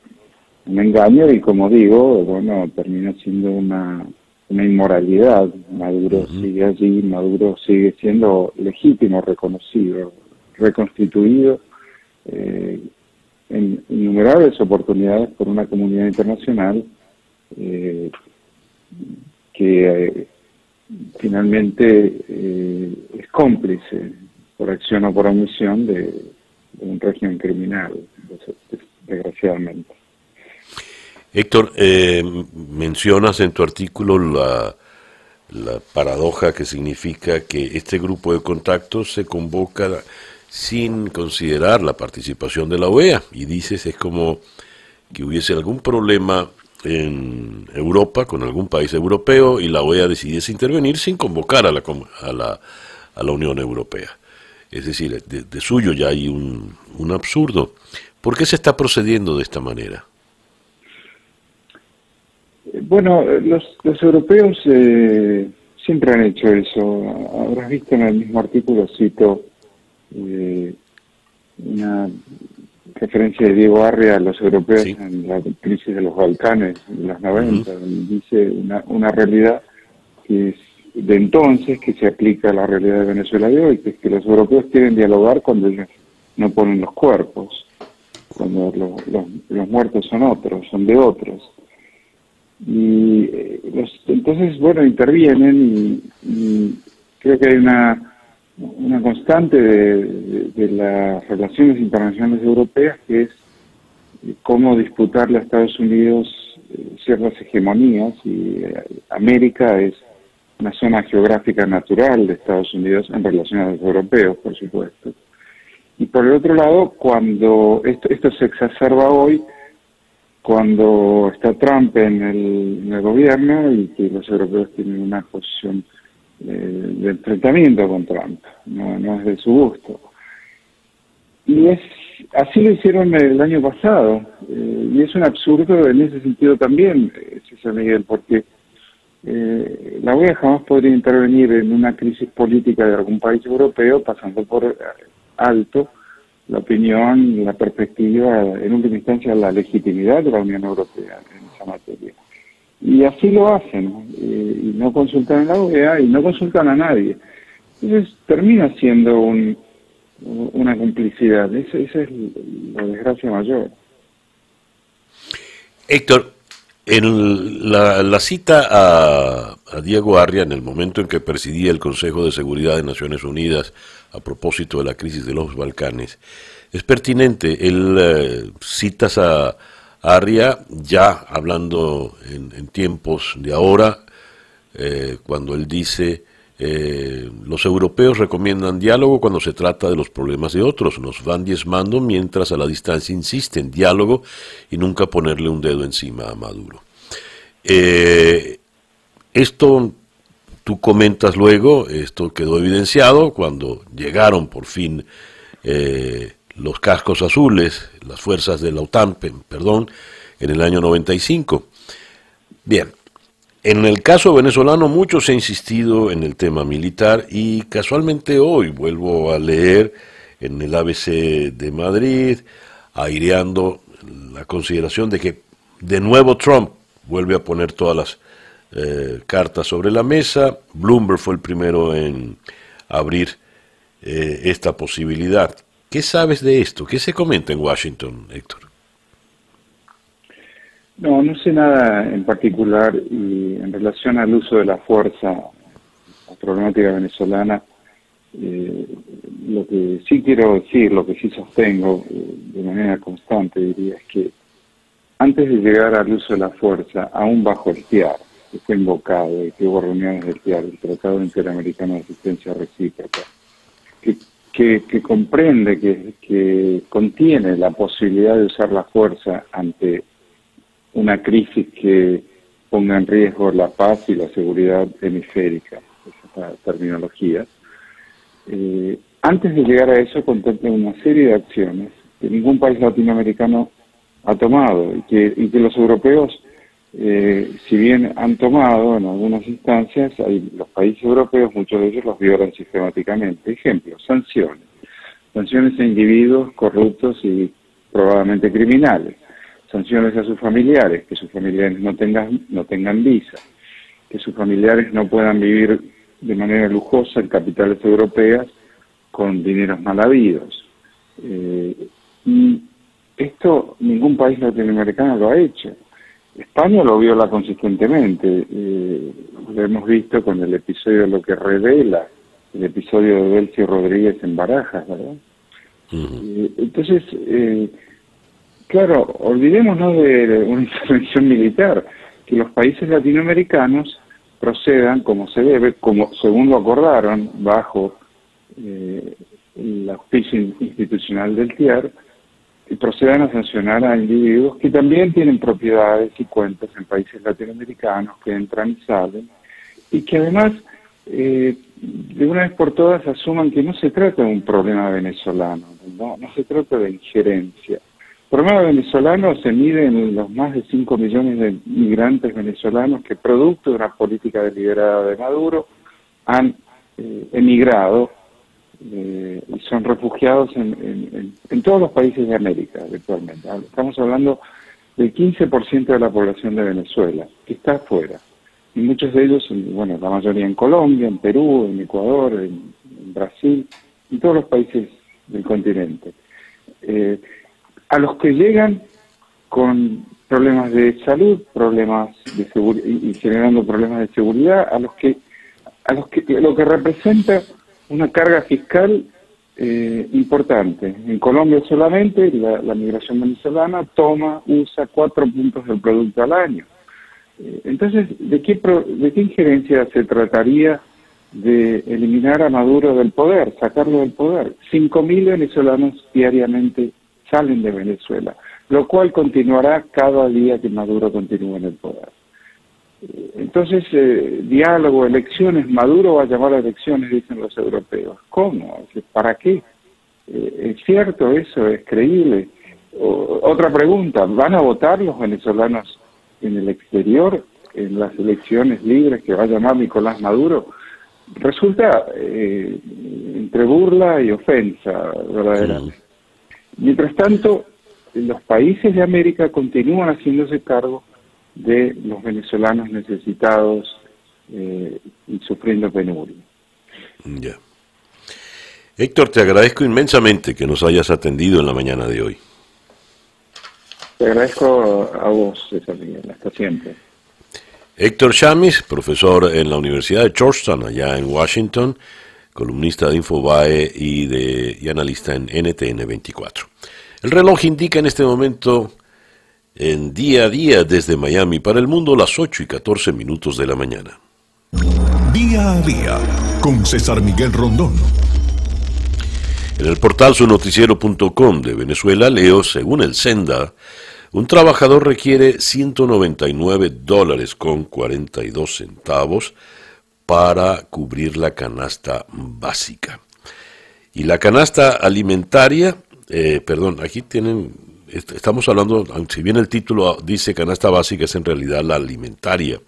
un engaño y, como digo, bueno, termina siendo una, una inmoralidad. Maduro sigue allí, Maduro sigue siendo legítimo, reconocido, reconstituido eh, en innumerables oportunidades por una comunidad internacional eh, que finalmente eh, es cómplice por acción o por omisión de, un régimen criminal, desgraciadamente. Héctor, eh, mencionas en tu artículo la, la paradoja que significa que este grupo de contactos se convoca sin considerar la participación de la OEA y dices es como que hubiese algún problema en Europa, con algún país europeo, y la OEA decidiese intervenir sin convocar a la, a la, a la Unión Europea. Es decir, de, suyo ya hay un, un, absurdo. ¿Por qué se está procediendo de esta manera? Bueno, los, los europeos eh, siempre han hecho eso. Habrás visto en el mismo artículo, cito, eh, una referencia de Diego Arria a los europeos en la crisis de los Balcanes en los 90, dice una, una realidad que es de entonces que se aplica a la realidad de Venezuela de hoy, que es que los europeos quieren dialogar cuando ellos no ponen los cuerpos, cuando los, los, muertos son otros, son de otros. Y eh, los, entonces, bueno, intervienen y creo que hay una una constante de, las relaciones internacionales europeas, que es cómo disputarle a Estados Unidos eh, ciertas hegemonías y eh, América es una zona geográfica natural de Estados Unidos en relación a los europeos, por supuesto. Y por el otro lado, cuando esto, esto se exacerba hoy, cuando está Trump en el, en el gobierno y que los europeos tienen una posición de enfrentamiento con Trump, no, no es de su gusto. Y es así lo hicieron el año pasado, eh, y es un absurdo en ese sentido también, eh, César Miguel, porque eh, la OEA jamás podría intervenir en una crisis política de algún país europeo pasando por alto la opinión, la perspectiva, en última instancia la legitimidad de la Unión Europea en esa materia. Y así lo hacen, eh, y no consultan a la OEA y no consultan a nadie. Entonces termina siendo un, una complicidad, esa, es la desgracia mayor. Héctor, en la, cita a, a, Diego Arria en el momento en que presidía el Consejo de Seguridad de Naciones Unidas a propósito de la crisis de los Balcanes, es pertinente. Él eh, citas a, Arria, ya hablando en, tiempos de ahora, eh, cuando él dice, eh, los europeos recomiendan diálogo cuando se trata de los problemas de otros, nos van diezmando mientras a la distancia insisten diálogo y nunca ponerle un dedo encima a Maduro. Eh, esto tú comentas luego, esto quedó evidenciado cuando llegaron por fin los cascos azules, las fuerzas de la OTAN, perdón, en el año 95. Bien, en el caso venezolano mucho se ha insistido en el tema militar y casualmente hoy vuelvo a leer en el ABC de Madrid, aireando la consideración de que de nuevo Trump vuelve a poner todas las eh, cartas sobre la mesa. Bloomberg fue el primero en abrir eh, esta posibilidad. ¿Qué sabes de esto? ¿Qué se comenta en Washington, Héctor? No, no sé nada en particular y en relación al uso de la fuerza, la problemática venezolana, eh, lo que sí quiero decir, lo que sí sostengo de manera constante, diría, es que antes de llegar al uso de la fuerza, aún bajo el TIAR, que fue invocado y que hubo reuniones del TIAR, el Tratado Interamericano de Asistencia Recíproca, que, que, comprende, que, que contiene la posibilidad de usar la fuerza ante una crisis que ponga en riesgo la paz y la seguridad hemisférica, esa terminología. Eh, antes de llegar a eso contempla una serie de acciones que ningún país latinoamericano ha tomado y que, y que los europeos, eh, si bien han tomado en algunas instancias, hay, los países europeos, muchos de ellos los violan sistemáticamente. Ejemplo, sanciones. Sanciones a individuos corruptos y probablemente criminales. Sanciones a sus familiares, que sus familiares no tengan, no tengan visa, que sus familiares no puedan vivir de manera lujosa en capitales europeas con dineros mal habidos. Eh, y esto ningún país latinoamericano lo ha hecho. España lo viola consistentemente. Eh, lo hemos visto con el episodio de lo que revela, el episodio de Delcio Rodríguez en Barajas, ¿verdad? Eh, entonces, eh, claro, olvidémonos de una intervención militar, que los países latinoamericanos procedan como se debe, como según lo acordaron bajo eh, el auspicio institucional del TIAR, y procedan a sancionar a individuos que también tienen propiedades y cuentas en países latinoamericanos, que entran y salen, y que además eh, de una vez por todas asuman que no se trata de un problema venezolano, no, no se trata de injerencia. El problema venezolano se mide en los más de 5 millones de migrantes venezolanos que, producto de una política deliberada de Maduro, han eh, emigrado eh, son refugiados en, en, todos los países de América actualmente. Estamos hablando del 15% de la población de Venezuela, que está afuera. Y muchos de ellos, bueno, la mayoría en Colombia, en Perú, en Ecuador, en, Brasil, en todos los países del continente. Eh, a los que llegan con problemas de salud, problemas de seguridad y generando problemas de seguridad, a los que a los que lo que representa una carga fiscal eh, importante. En Colombia solamente la, migración venezolana toma, usa cuatro puntos del producto al año. Eh, entonces, ¿de qué, ¿de qué injerencia se trataría de eliminar a Maduro del poder, sacarlo del poder? Cinco mil venezolanos diariamente salen de Venezuela, lo cual continuará cada día que Maduro continúe en el poder. Entonces, eh, diálogo, elecciones, Maduro va a llamar a elecciones, dicen los europeos. ¿Cómo? ¿Para qué? Eh, ¿Es cierto eso? ¿Es creíble? otra pregunta, ¿van a votar los venezolanos en el exterior en las elecciones libres que va a llamar Nicolás Maduro? Resulta eh, entre burla y ofensa, verdaderamente. Mientras tanto, los países de América continúan haciéndose cargo de los venezolanos necesitados eh, y sufriendo penuria. Ya. Héctor, te agradezco inmensamente que nos hayas atendido en la mañana de hoy. Te agradezco a vos, César Miguel, hasta siempre. Héctor Chamis, profesor en la Universidad de Georgetown, allá en Washington, columnista de Infobae y, de, y analista en NTN 24. El reloj indica en este momento en día a día desde Miami para el mundo las 8 y 14 minutos de la mañana. Día a día con César Miguel Rondón. En el portal sunoticiero.com de Venezuela leo, según el Senda, un trabajador requiere 199 dólares con 42 centavos para cubrir la canasta básica. Y la canasta alimentaria, eh, perdón, aquí tienen, estamos hablando, si bien el título dice canasta básica, es en realidad la alimentaria.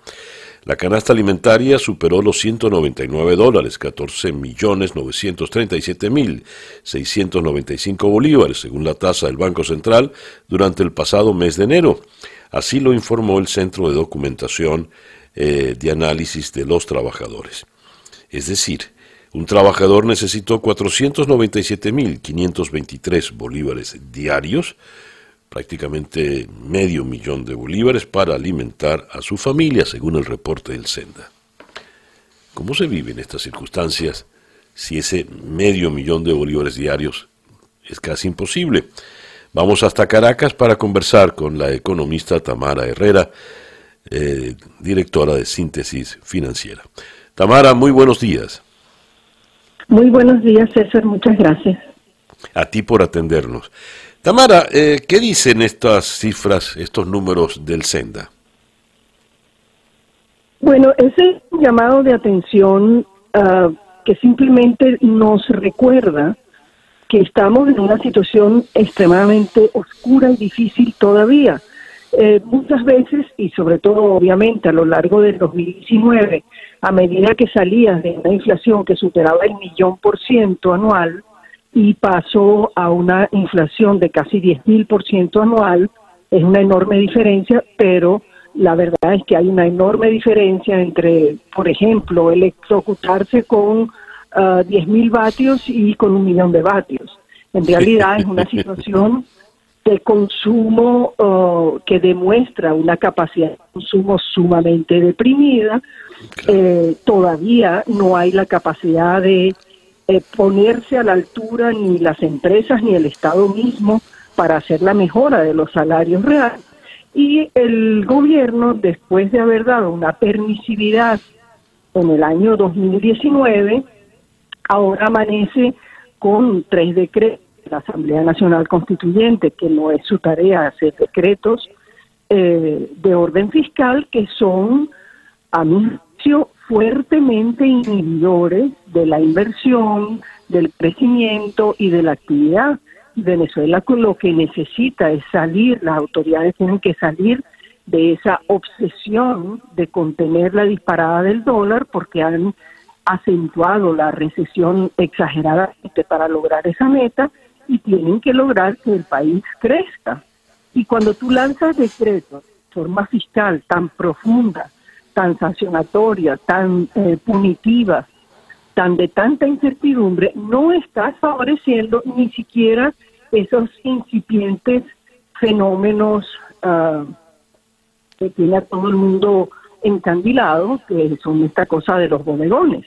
La canasta alimentaria superó los 199 dólares, 14 millones 937 mil 695 bolívares, según la tasa del Banco Central, durante el pasado mes de enero. Así lo informó el Centro de Documentación eh, de Análisis de los Trabajadores. Es decir, un trabajador necesitó 497.523 bolívares diarios prácticamente medio millón de bolívares para alimentar a su familia, según el reporte del Senda. ¿Cómo se vive en estas circunstancias si ese medio millón de bolívares diarios es casi imposible? Vamos hasta Caracas para conversar con la economista Tamara Herrera, eh, directora de Síntesis Financiera. Tamara, muy buenos días. Muy buenos días, César, muchas gracias. A ti por atendernos. Tamara, eh, ¿qué dicen estas cifras, estos números del Senda? Bueno, es un llamado de atención ah, que simplemente nos recuerda que estamos en una situación extremadamente oscura y difícil todavía. Eh, muchas veces, y sobre todo obviamente a lo largo del 2019, a medida que salías de una inflación que superaba el millón por ciento anual, y pasó a una inflación de casi 10.000% anual. Es una enorme diferencia, pero la verdad es que hay una enorme diferencia entre, por ejemplo, electrocutarse con uh, ah, 10.000 vatios y con un millón de vatios. En realidad es una situación de consumo uh, que demuestra una capacidad de consumo sumamente deprimida. Eh, todavía no hay la capacidad de eh, ponerse a la altura ni las empresas ni el Estado mismo para hacer la mejora de los salarios reales. Y el gobierno, después de haber dado una permisividad en el año 2019, ahora amanece con tres decretos de la Asamblea Nacional Constituyente, que no es su tarea hacer decretos eh, de orden fiscal, que son, a mi juicio, fuertemente inhibidores de la inversión, del crecimiento y de la actividad. Venezuela lo que necesita es salir, las autoridades tienen que salir de esa obsesión de contener la disparada del dólar porque han acentuado la recesión exageradamente para lograr esa meta y tienen que lograr que el país crezca. Y cuando tú lanzas decretos de forma fiscal tan profunda tan sancionatoria, tan eh, punitiva, tan de tanta incertidumbre, no estás favoreciendo ni siquiera esos incipientes fenómenos uh, que tiene a todo el mundo encandilado, que son esta cosa de los bodegones.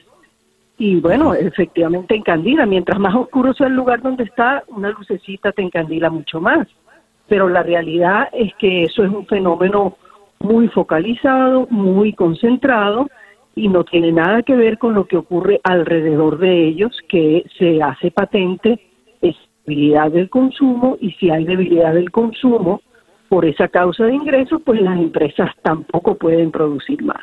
Y bueno, efectivamente encandila, mientras más oscuro sea el lugar donde está, una lucecita te encandila mucho más. Pero la realidad es que eso es un fenómeno muy focalizado, muy concentrado y no tiene nada que ver con lo que ocurre alrededor de ellos, que se hace patente es debilidad del consumo y si hay debilidad del consumo por esa causa de ingresos, pues las empresas tampoco pueden producir más.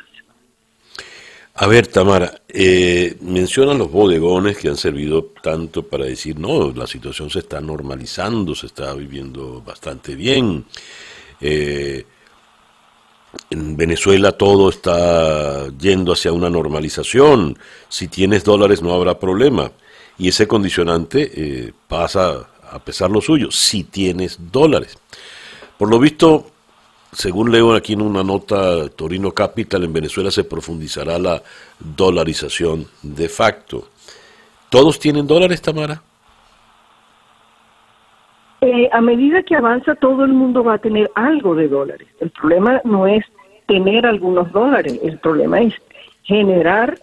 A ver, Tamara, eh, mencionan los bodegones que han servido tanto para decir, no, la situación se está normalizando, se está viviendo bastante bien. Eh, en Venezuela todo está yendo hacia una normalización. Si tienes dólares no habrá problema. Y ese condicionante eh, pasa a pesar lo suyo, si tienes dólares. Por lo visto, según leo aquí en una nota Torino Capital, en Venezuela se profundizará la dolarización de facto. ¿Todos tienen dólares, Tamara? Eh, a medida que avanza todo el mundo va a tener algo de dólares. El problema no es tener algunos dólares, el problema es generar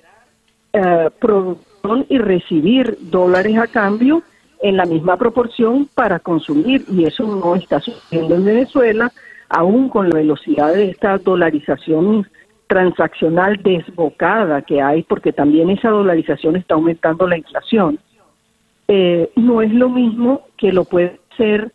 eh, producción y recibir dólares a cambio en la misma proporción para consumir y eso no está sucediendo en Venezuela, aún con la velocidad de esta dolarización transaccional desbocada que hay, porque también esa dolarización está aumentando la inflación. Eh, no es lo mismo que lo puede ser,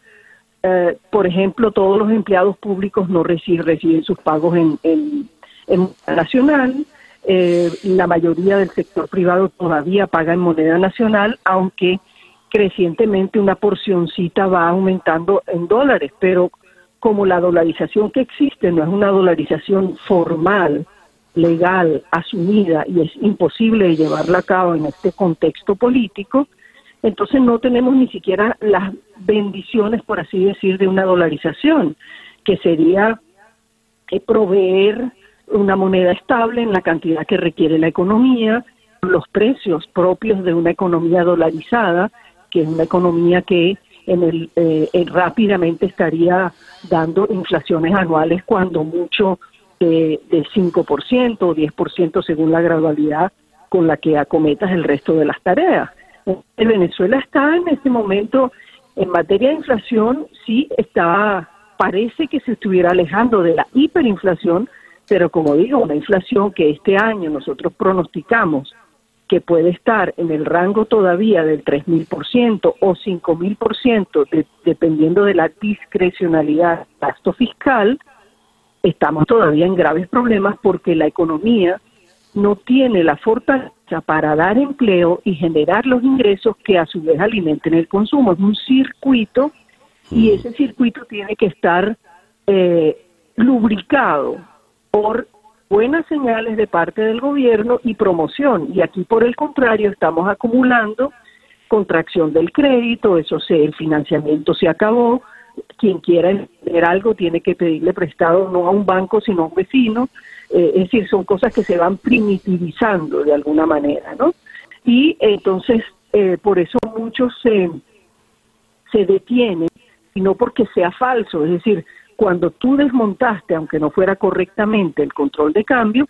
eh, por ejemplo, todos los empleados públicos no reciben, sus pagos en, en, nacional, Eh, la mayoría del sector privado todavía paga en moneda nacional, aunque crecientemente una porcioncita va aumentando en dólares, pero como la dolarización que existe no es una dolarización formal, legal, asumida y es imposible llevarla a cabo en este contexto político, entonces no tenemos ni siquiera las bendiciones, por así decir, de una dolarización, que sería eh, proveer una moneda estable en la cantidad que requiere la economía, los precios propios de una economía dolarizada, que es una economía que en el, eh, eh, rápidamente estaría dando inflaciones anuales cuando mucho de, de 5% o 10% según la gradualidad con la que acometas el resto de las tareas. En Venezuela está en este momento, en materia de inflación, sí está, parece que se estuviera alejando de la hiperinflación, pero como digo, una inflación que este año nosotros pronosticamos que puede estar en el rango todavía del 3.000% o 5.000%, de, dependiendo de la discrecionalidad gasto fiscal, estamos todavía en graves problemas porque la economía no tiene la fortaleza para dar empleo y generar los ingresos que a su vez alimenten el consumo. Es un circuito y mm. ese circuito tiene que estar eh, lubricado por buenas señales de parte del gobierno y promoción. Y aquí, por el contrario, estamos acumulando contracción del crédito, eso se, el financiamiento se acabó. Quien quiera entender algo tiene que pedirle prestado no a un banco, sino a un vecino. Eh, es decir, son cosas que se van primitivizando de alguna manera, ¿no? Y entonces, eh, por eso muchos se, se detienen, y no porque sea falso, es decir, cuando tú desmontaste, aunque no fuera correctamente, el control de cambio,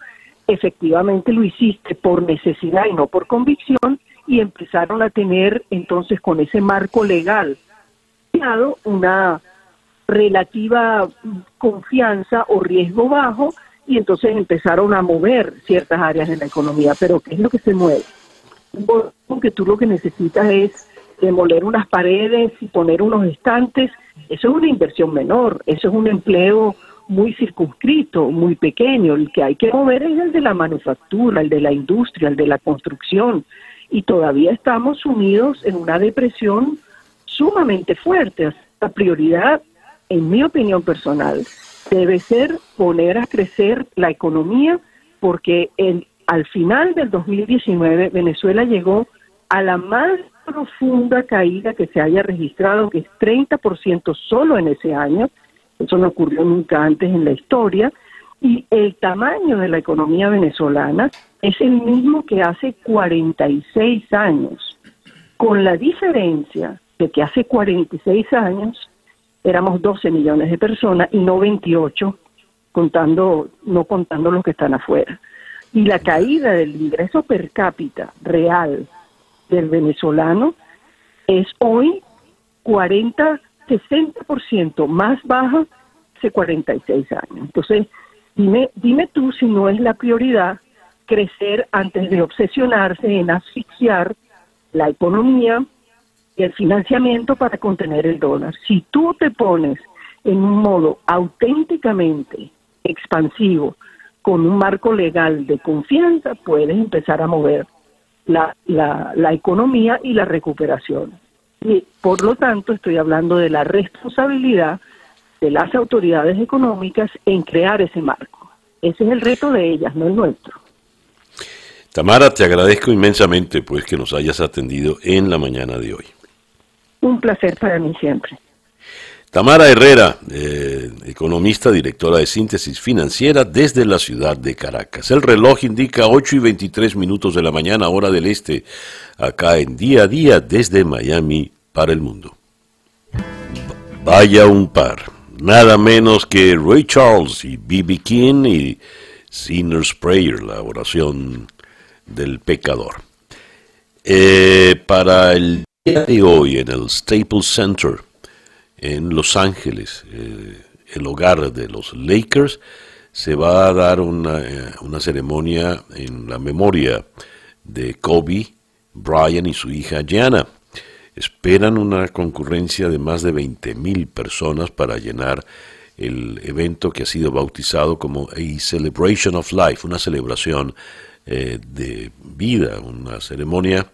efectivamente lo hiciste por necesidad y no por convicción y empezaron a tener entonces con ese marco legal una relativa confianza o riesgo bajo y entonces empezaron a mover ciertas áreas de la economía. Pero ¿qué es lo que se mueve? Que tú lo que necesitas es demoler unas paredes y poner unos estantes eso es una inversión menor, eso es un empleo muy circunscrito, muy pequeño. El que hay que mover es el de la manufactura, el de la industria, el de la construcción. Y todavía estamos sumidos en una depresión sumamente fuerte. La prioridad, en mi opinión personal, debe ser poner a crecer la economía porque al final del 2019 Venezuela llegó a la más profunda caída que se haya registrado, que es 30% solo en ese año, eso no ocurrió nunca antes en la historia, y el tamaño de la economía venezolana es el mismo que hace 46 años, con la diferencia de que hace 46 años éramos 12 millones de personas y no 28, contando, no contando los que están afuera. Y la caída del ingreso per cápita real del venezolano es hoy 40, 60% más baja hace 46 años. Entonces, dime, dime tú si no es la prioridad crecer antes de obsesionarse en asfixiar la economía el financiamiento para contener el dólar. Si tú te pones en un modo auténticamente expansivo, con un marco legal de confianza, puedes empezar a mover la, la, economía y la recuperación. Y por lo tanto estoy hablando de la responsabilidad de las autoridades económicas en crear ese marco. Ese es el reto de ellas, no el nuestro. Tamara, te agradezco inmensamente pues que nos hayas atendido en la mañana de hoy. Un placer para mí siempre. Tamara Herrera, eh, economista, directora de síntesis financiera desde la ciudad de Caracas. El reloj indica 8 y 23 minutos de la mañana, hora del este, acá en día a día desde Miami para el mundo. Vaya un par, nada menos que Ray Charles y B.B. King y Sinner's Prayer, la oración del pecador. Eh, para el día de hoy en el Staples Center, en Los Ángeles, eh, el hogar de los Lakers, se va a dar una, eh, ceremonia en la memoria de Kobe, Bryant y su hija Gianna. Esperan una concurrencia de más de 20.000 personas para llenar el evento que ha sido bautizado como a Celebration of Life, una celebración eh, de vida, una ceremonia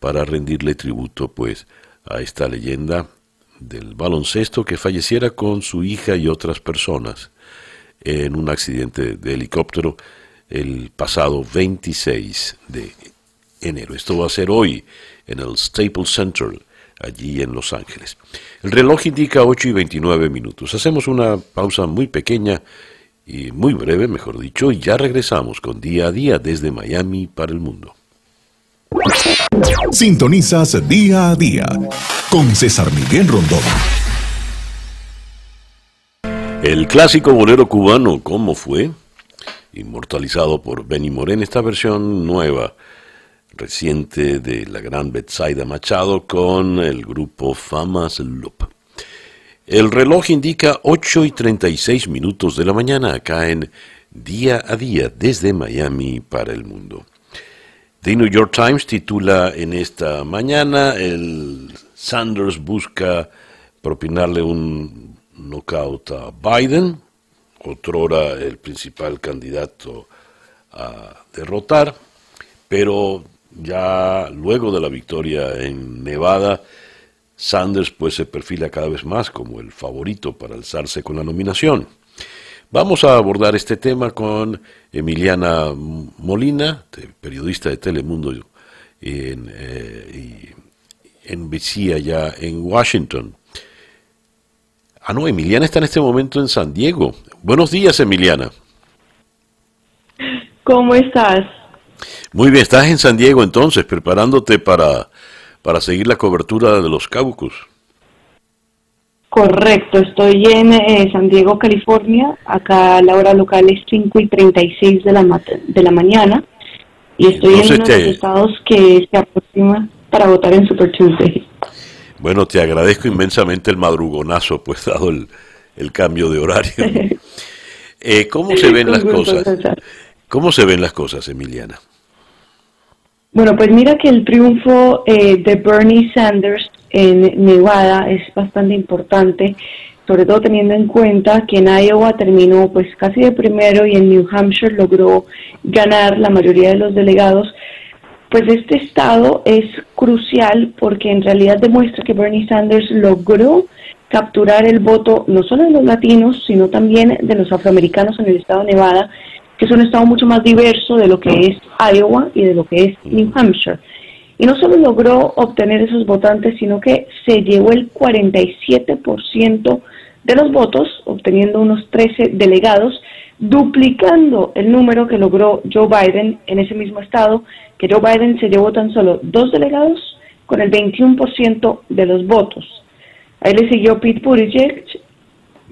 para rendirle tributo pues a esta leyenda del baloncesto que falleciera con su hija y otras personas en un accidente de helicóptero el pasado 26 de enero. Esto va a ser hoy en el Staples Center, allí en Los Ángeles. El reloj indica 8 y 29 minutos. Hacemos una pausa muy pequeña y muy breve, mejor dicho, y ya regresamos con día a día desde Miami para el mundo. Sintonizas día a día con César Miguel Rondón. El clásico bolero cubano, ¿cómo fue? Inmortalizado por Benny Morén, esta versión nueva, reciente de la gran Betsaida Machado con el grupo Famas Loop. El reloj indica 8 y 36 minutos de la mañana acá en Día a Día desde Miami para el mundo. The New York Times titula en esta mañana, el Sanders busca propinarle un knockout a Biden, otrora el principal candidato a derrotar, pero ya luego de la victoria en Nevada, Sanders pues se perfila cada vez más como el favorito para alzarse con la nominación. Vamos a abordar este tema con Emiliana Molina, periodista de Telemundo en, eh, en allá en Washington. Ah, no, Emiliana está en este momento en San Diego. Buenos días, Emiliana. ¿Cómo estás? Muy bien, estás en San Diego entonces, preparándote para, para seguir la cobertura de los Caucus. Correcto, estoy en eh, San Diego, California. Acá la hora local es 5 y 36 de la, de la mañana. Y estoy en uno de los estados que se aproxima para votar en Super Tuesday. Bueno, te agradezco inmensamente el madrugonazo, pues dado el, el cambio de horario. eh, ¿Cómo se ven las cosas? ¿Cómo se ven las cosas, Emiliana? Bueno, pues mira que el triunfo eh, de Bernie Sanders en Nevada es bastante importante, sobre todo teniendo en cuenta que en Iowa terminó pues casi de primero y en New Hampshire logró ganar la mayoría de los delegados. Pues este estado es crucial porque en realidad demuestra que Bernie Sanders logró capturar el voto no solo de los latinos, sino también de los afroamericanos en el estado de Nevada, que es un estado mucho más diverso de lo que es Iowa y de lo que es New Hampshire. Y no solo logró obtener esos votantes, sino que se llevó el 47% de los votos, obteniendo unos 13 delegados, duplicando el número que logró Joe Biden en ese mismo estado, que Joe Biden se llevó tan solo dos delegados con el 21% de los votos. Ahí le siguió Pete Buttigieg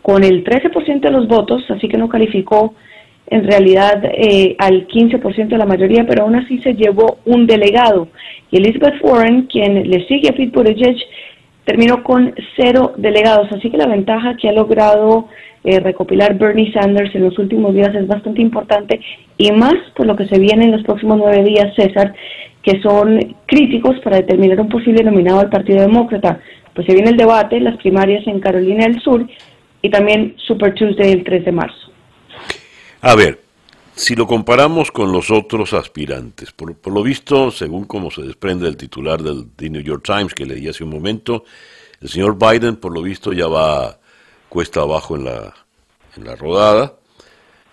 con el 13% de los votos, así que no calificó en realidad eh, al 15% de la mayoría, pero aún así se llevó un delegado. Y Elizabeth Warren, quien le sigue a Pete Buttigieg, terminó con cero delegados. Así que la ventaja que ha logrado eh, recopilar Bernie Sanders en los últimos días es bastante importante y más por lo que se viene en los próximos nueve días, César, que son críticos para determinar un posible nominado al Partido Demócrata. Pues se viene el debate, las primarias en Carolina del Sur y también Super Tuesday el 3 de marzo. A ver, si lo comparamos con los otros aspirantes, por, lo visto, según como se desprende el titular del The New York Times que leí hace un momento, el señor Biden, por lo visto, ya va cuesta abajo en la, en la rodada.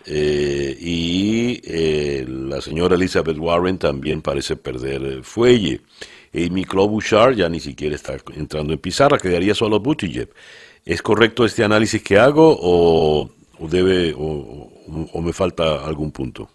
Eh, y eh, la señora Elizabeth Warren también parece perder el fuelle. Amy Klobuchar ya ni siquiera está entrando en pizarra, quedaría solo Buttigieg. ¿Es correcto este análisis que hago o, debe o, o me falta algún punto?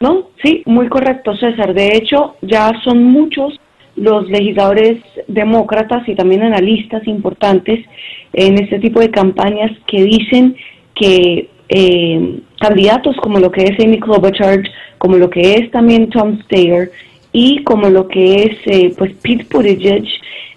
No, sí, muy correcto, César. De hecho, ya son muchos los legisladores demócratas y también analistas importantes en este tipo de campañas que dicen que eh, candidatos como lo que es Amy Klobuchar, como lo que es también Tom Steyer y como lo que es eh, pues Pete Buttigieg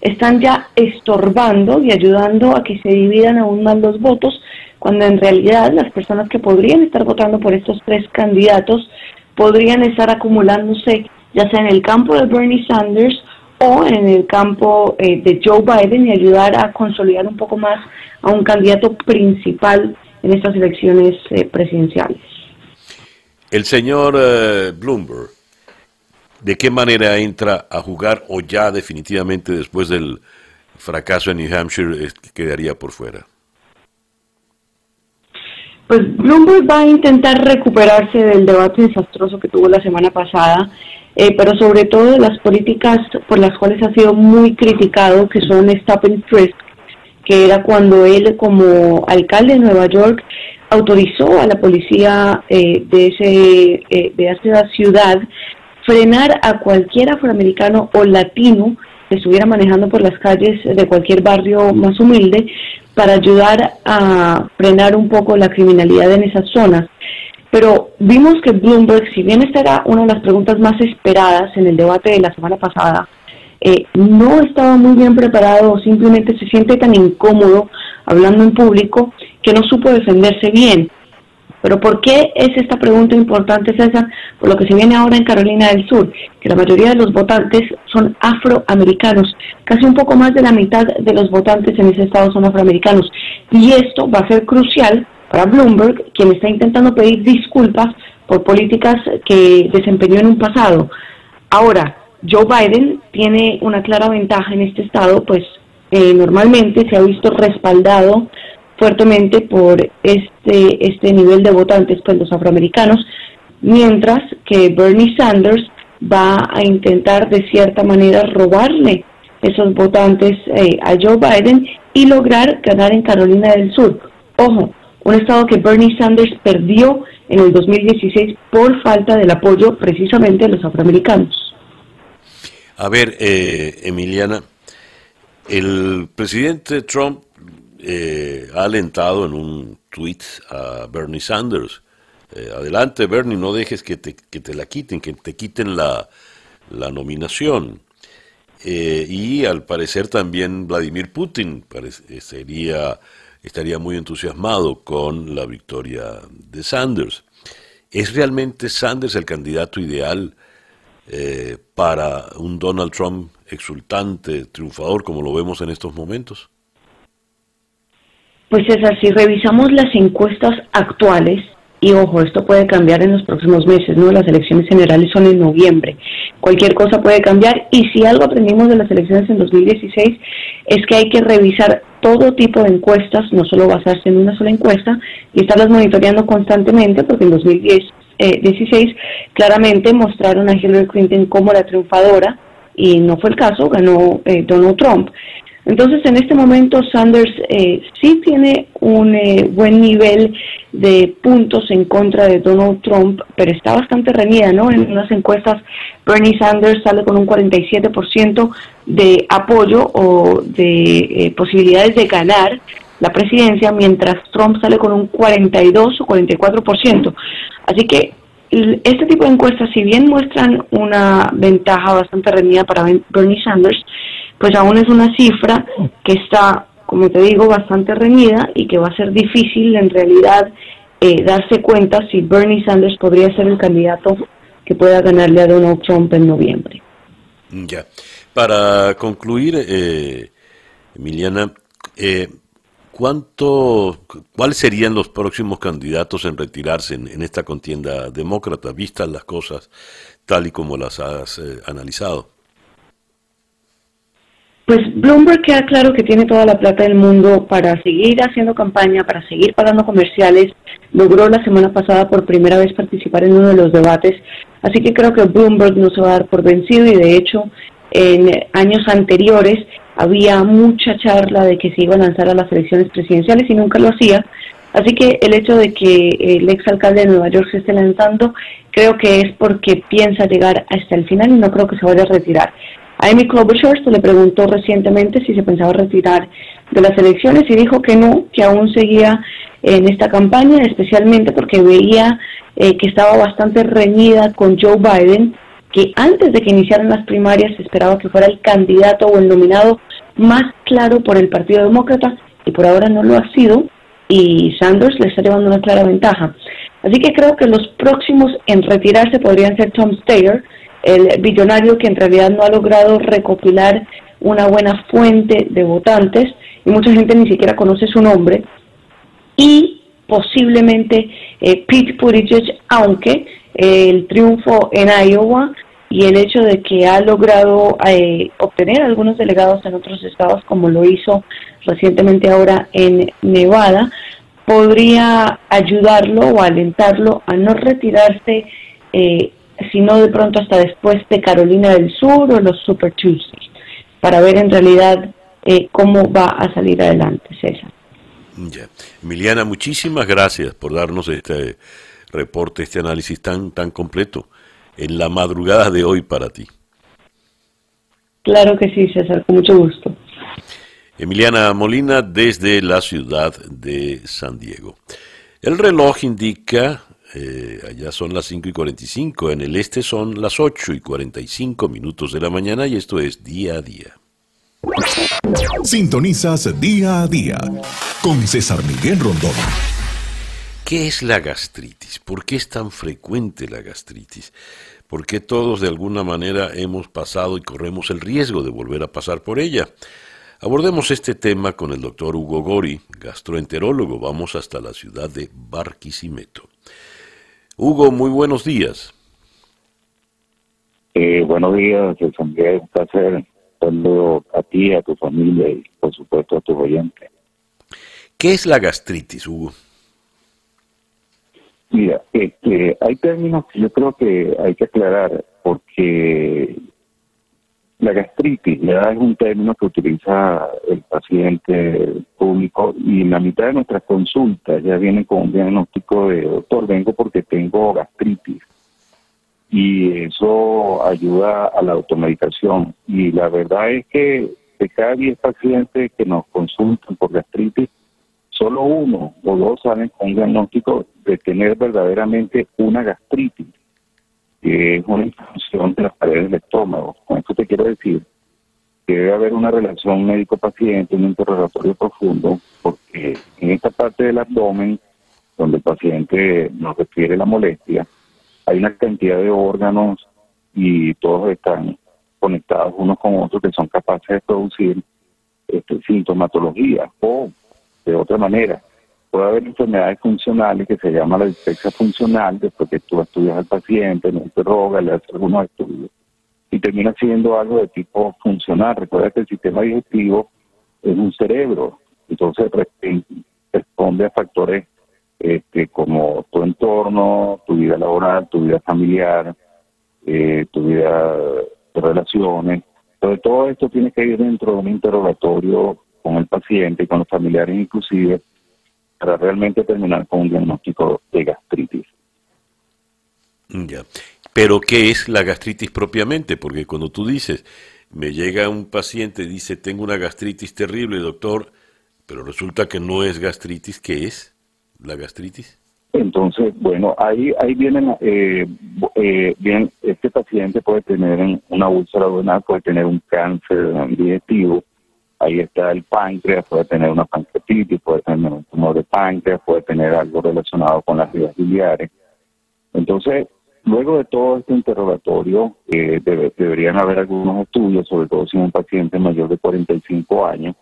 están ya estorbando y ayudando a que se dividan aún más los votos cuando en realidad las personas que podrían estar votando por estos tres candidatos podrían estar acumulándose ya sea en el campo de Bernie Sanders o en el campo eh, de Joe Biden y ayudar a consolidar un poco más a un candidato principal en estas elecciones eh, presidenciales. El señor eh, Bloomberg, ¿de qué manera entra a jugar o ya definitivamente después del fracaso en New Hampshire quedaría por fuera? Pues Bloomberg va a intentar recuperarse del debate desastroso que tuvo la semana pasada, eh, pero sobre todo de las políticas por las cuales ha sido muy criticado, que son Stop and Frisk, que era cuando él como alcalde de Nueva York autorizó a la policía eh, de, ese, eh, de esa ciudad frenar a cualquier afroamericano o latino que estuviera manejando por las calles de cualquier barrio más humilde para ayudar a frenar un poco la criminalidad en esas zonas. Pero vimos que Bloomberg, si bien esta era una de las preguntas más esperadas en el debate de la semana pasada, eh, no estaba muy bien preparado o simplemente se siente tan incómodo hablando en público que no supo defenderse bien. Pero ¿por qué es esta pregunta importante, César? Por lo que se viene ahora en Carolina del Sur, que la mayoría de los votantes son afroamericanos. Casi un poco más de la mitad de los votantes en ese estado son afroamericanos. Y esto va a ser crucial para Bloomberg, quien está intentando pedir disculpas por políticas que desempeñó en un pasado. Ahora, Joe Biden tiene una clara ventaja en este estado, pues eh, normalmente se ha visto respaldado fuertemente por este, este nivel de votantes, pues los afroamericanos, mientras que Bernie Sanders va a intentar de cierta manera robarle esos votantes eh, a Joe Biden y lograr ganar en Carolina del Sur. Ojo, un estado que Bernie Sanders perdió en el 2016 por falta del apoyo precisamente de los afroamericanos. A ver, eh, Emiliana, el presidente Trump eh, ha alentado en un tweet a Bernie Sanders. Eh, adelante, Bernie, no dejes que te, que te, la quiten, que te quiten la, la nominación. y al parecer también Vladimir Putin sería, estaría muy entusiasmado con la victoria de Sanders. ¿Es realmente Sanders el candidato ideal eh, para un Donald Trump exultante, triunfador, como lo vemos en estos momentos? Pues César, si revisamos las encuestas actuales, y ojo, esto puede cambiar en los próximos meses, ¿no? Las elecciones generales son en noviembre. Cualquier cosa puede cambiar y si algo aprendimos de las elecciones en 2016 es que hay que revisar todo tipo de encuestas, no solo basarse en una sola encuesta y estarlas monitoreando constantemente porque en 2010 16 claramente mostraron a Hillary Clinton como la triunfadora y no fue el caso, ganó eh, Donald Trump. Entonces, en este momento, Sanders eh, sí tiene un eh, buen nivel de puntos en contra de Donald Trump, pero está bastante reñida, ¿no? En unas encuestas, Bernie Sanders sale con un 47% de apoyo o de posibilidades de ganar la presidencia, mientras Trump sale con un 42 o 44%. Así que este tipo de encuestas, si bien muestran una ventaja bastante reñida para Bernie Sanders, pues aún es una cifra que está, como te digo, bastante reñida y que va a ser difícil en realidad eh, darse cuenta si Bernie Sanders podría ser el candidato que pueda ganarle a Donald Trump en noviembre. Ya. Para concluir, eh, Emiliana, eh, ¿Cuánto, ¿Cuáles serían los próximos candidatos en retirarse en, esta contienda demócrata, vistas las cosas tal y como las has eh, analizado? Pues Bloomberg queda claro que tiene toda la plata del mundo para seguir haciendo campaña, para seguir pagando comerciales. Logró la semana pasada por primera vez participar en uno de los debates. Así que creo que Bloomberg no se va a dar por vencido y de hecho en años anteriores había mucha charla de que se iba a lanzar a las elecciones presidenciales y nunca lo hacía. Así que el hecho de que el exalcalde de Nueva York se esté lanzando, creo que es porque piensa llegar hasta el final y no creo que se vaya a retirar. A Amy Klobuchar se le preguntó recientemente si se pensaba retirar de las elecciones y dijo que no, que aún seguía en esta campaña, especialmente porque veía eh, que estaba bastante reñida con Joe Biden que antes de que iniciaran las primarias esperaba que fuera el candidato o el nominado más claro por el Partido Demócrata y por ahora no lo ha sido y Sanders le está llevando una clara ventaja. Así que creo que los próximos en retirarse podrían ser Tom Steyer, el billonario que en realidad no ha logrado recopilar una buena fuente de votantes y mucha gente ni siquiera conoce su nombre. Y posiblemente eh, Pete Buttigieg, aunque eh, el triunfo en Iowa y el hecho de que ha logrado eh, obtener algunos delegados en otros estados, como lo hizo recientemente ahora en Nevada, podría ayudarlo o alentarlo a no retirarse, sino de pronto hasta después de Carolina del Sur o los Super Tuesdays, para ver en realidad eh, cómo va a salir adelante, César. Ya. Emiliana, muchísimas gracias por darnos este reporte, este análisis tan, tan completo en la madrugada de hoy para ti. Claro que sí, César, con mucho gusto. Emiliana Molina desde la ciudad de San Diego. El reloj indica, eh, allá son las 5 y 45, en el este son las 8 y 45 minutos de la mañana y esto es día a día. Sintonizas día a día con César Miguel Rondón. ¿Qué es la gastritis? ¿Por qué es tan frecuente la gastritis? ¿Por qué todos de alguna manera hemos pasado y corremos el riesgo de volver a pasar por ella? Abordemos este tema con el doctor Hugo Gori, gastroenterólogo. Vamos hasta la ciudad de Barquisimeto. Hugo, muy buenos días. Eh, buenos días, César Miguel. Un placer saludo a ti, a tu familia y por supuesto a tu oyente. ¿Qué es la gastritis, Hugo? Mira, este, hay términos que yo creo que hay que aclarar porque la gastritis ya es un término que utiliza el paciente público y la mitad de nuestras consultas ya viene con un diagnóstico de doctor, vengo porque tengo gastritis y eso ayuda a la automedicación. Y la verdad es que de cada 10 pacientes que nos consultan por gastritis solo uno o dos salen con un diagnóstico de tener verdaderamente una gastritis, que es una inflamación de las paredes del estómago. Con esto te quiero decir que debe haber una relación médico-paciente, un interrogatorio profundo, porque en esta parte del abdomen, donde el paciente nos refiere la molestia, hay una cantidad de órganos y todos están conectados unos con otros que son capaces de producir este, sintomatología o de otra manera. Puede haber enfermedades funcionales que se llama la dispepsia funcional, después que tú estudias al paciente, lo interrogas, le haces algunos estudios, y termina siendo algo de tipo funcional. Recuerda que el sistema digestivo es un cerebro, entonces responde a factores este, como tu entorno, tu vida laboral, tu vida familiar, eh, tu vida de relaciones. Entonces todo esto tiene que ir dentro de un interrogatorio con el paciente con los familiares inclusive, para realmente terminar con un diagnóstico de gastritis. Ya. Pero ¿qué es la gastritis propiamente? Porque cuando tú dices, me llega un paciente y dice, tengo una gastritis terrible, doctor, pero resulta que no es gastritis, ¿qué es la gastritis? Entonces, bueno, ahí ahí vienen, eh, eh, bien, este paciente puede tener una úlcera abdominal, puede tener un cáncer digestivo, Ahí está el páncreas, puede tener una pancreatitis, puede tener un tumor de páncreas, puede tener algo relacionado con las vías biliares. Entonces, luego de todo este interrogatorio, eh, deberían haber algunos estudios, sobre todo si un paciente mayor de 45 años,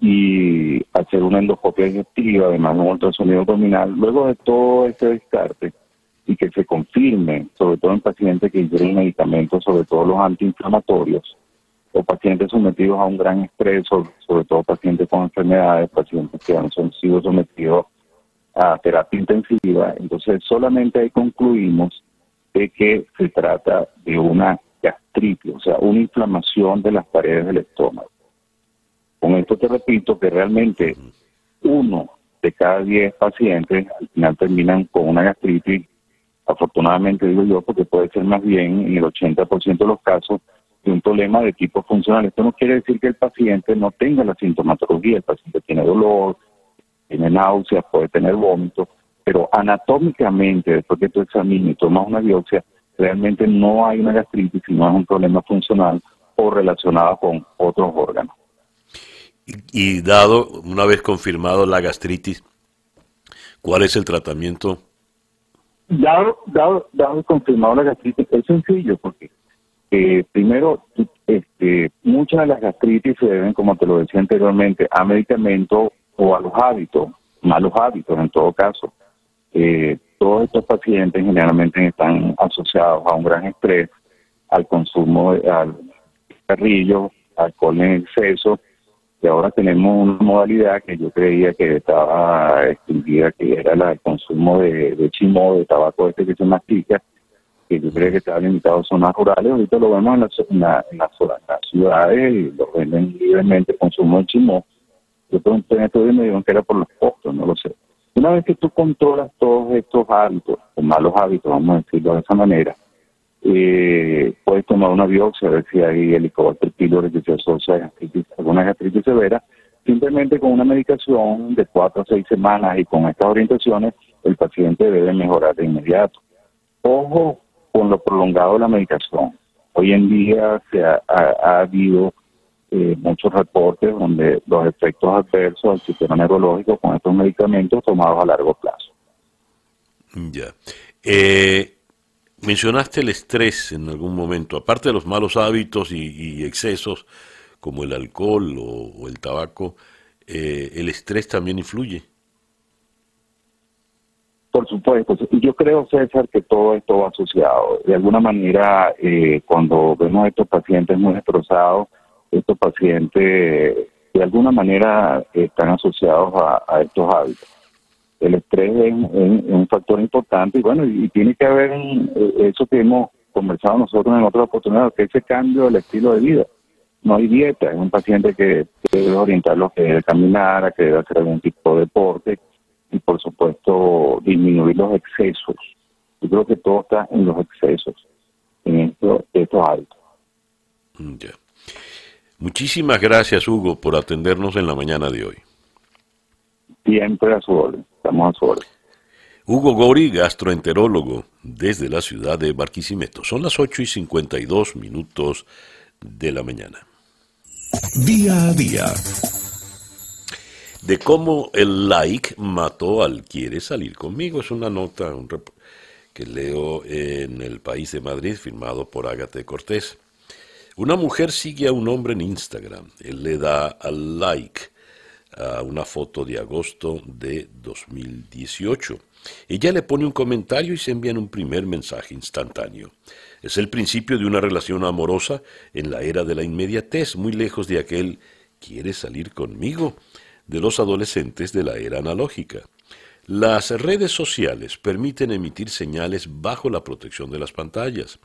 y hacer una endoscopia digestiva, además un ultrasonido abdominal. Luego de todo este descarte, y que se confirme, sobre todo en pacientes que ingieren medicamentos, sobre todo los antiinflamatorios, o pacientes sometidos a un gran estrés, sobre, todo pacientes con enfermedades, pacientes que han sido sometidos a terapia intensiva. Entonces, solamente ahí concluimos de que se trata de una gastritis, o sea, una inflamación de las paredes del estómago. Con esto te repito que realmente uno de cada diez pacientes al final terminan con una gastritis. Afortunadamente digo yo porque puede ser más bien en el 80% de los casos un problema de tipo funcional. Esto no quiere decir que el paciente no tenga la sintomatología, el paciente tiene dolor, tiene náuseas, puede tener vómitos, pero anatómicamente, después que tú examinas y tomas una biopsia, realmente no hay una gastritis, sino es un problema funcional o relacionado con otros órganos. Y, y dado, una vez confirmado la gastritis, ¿cuál es el tratamiento Dado, dado, dado confirmado la gastritis, es sencillo porque eh, primero, este, muchas de las gastritis se deben, como te lo decía anteriormente, a medicamentos o a los hábitos, malos hábitos en todo caso. Eh, todos estos pacientes generalmente están asociados a un gran estrés, al consumo, de, al carrillo, alcohol en exceso, y ahora tenemos una modalidad que yo creía que estaba extinguida, que era la del consumo de, de chimo, de tabaco este que se mastica, que yo creía que estaba limitado a zonas rurales, ahorita lo vemos en, la, en, las, ciudades y lo venden libremente, consumo de chimo. Yo pregunté en esto y me dijeron que era por los costos, no lo sé. Una vez que tú controlas todos estos hábitos, o malos hábitos, vamos a decirlo de esa manera, eh, puedes tomar una biopsia a ver si hay helicobacter pylori que se gastritis, alguna gastritis severa. Simplemente con una medicación de cuatro a seis semanas y con estas orientaciones, el paciente debe mejorar de inmediato. Ojo con lo prolongado de la medicación. Hoy en día se ha, habido eh, muchos reportes donde los efectos adversos al sistema neurológico con estos medicamentos tomados a largo plazo. Ya. Eh, mencionaste el estrés en algún momento, aparte de los malos hábitos y, excesos como el alcohol o, el tabaco, eh, ¿el estrés también influye? Por supuesto, yo creo, César, que todo esto va asociado. De alguna manera, eh, cuando vemos a estos pacientes muy destrozados, estos pacientes de alguna manera están asociados a, estos hábitos. El estrés es, un factor importante y bueno, y tiene que haber eh, eso que hemos conversado nosotros en otras oportunidades, que ese cambio del estilo de vida. No hay dieta, es un paciente que, debe orientarlo a que caminar, a que hacer algún tipo de deporte, y por supuesto disminuir los excesos. Yo creo que todo está en los excesos, en esto, estos hábitos. Mm, Muchísimas gracias, Hugo, por atendernos en la mañana de hoy. Siempre a su orden, estamos a su orden. Hugo Gori, gastroenterólogo, desde la ciudad de Barquisimeto. Son las 8 y 52 minutos de la mañana. Día a día de cómo el like mató al quiere salir conmigo. Es una nota que leo en El País de Madrid, firmado por Ágate Cortés. Una mujer sigue a un hombre en Instagram. Él le da al like a una foto de agosto de 2018. Ella le pone un comentario y se envían un primer mensaje instantáneo. Es el principio de una relación amorosa en la era de la inmediatez, muy lejos de aquel ¿quiere salir conmigo? De los adolescentes de la era analógica. Las redes sociales permiten emitir señales bajo la protección de las pantallas.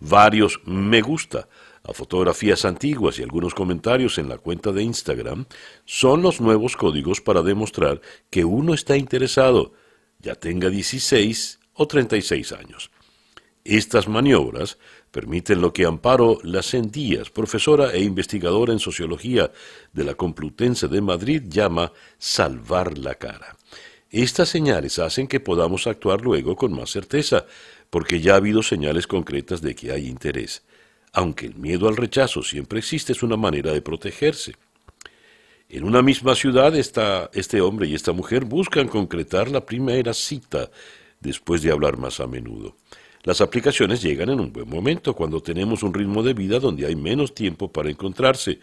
Varios me gusta a fotografías antiguas y algunos comentarios en la cuenta de Instagram son los nuevos códigos para demostrar que uno está interesado, ya tenga 16 o 36 años. Estas maniobras permiten lo que Amparo Lacendías, profesora e investigadora en sociología de la Complutense de Madrid, llama salvar la cara. Estas señales hacen que podamos actuar luego con más certeza, porque ya ha habido señales concretas de que hay interés. Aunque el miedo al rechazo siempre existe, es una manera de protegerse. En una misma ciudad, este hombre y esta mujer buscan concretar la primera cita después de hablar más a menudo. Las aplicaciones llegan en un buen momento, cuando tenemos un ritmo de vida donde hay menos tiempo para encontrarse,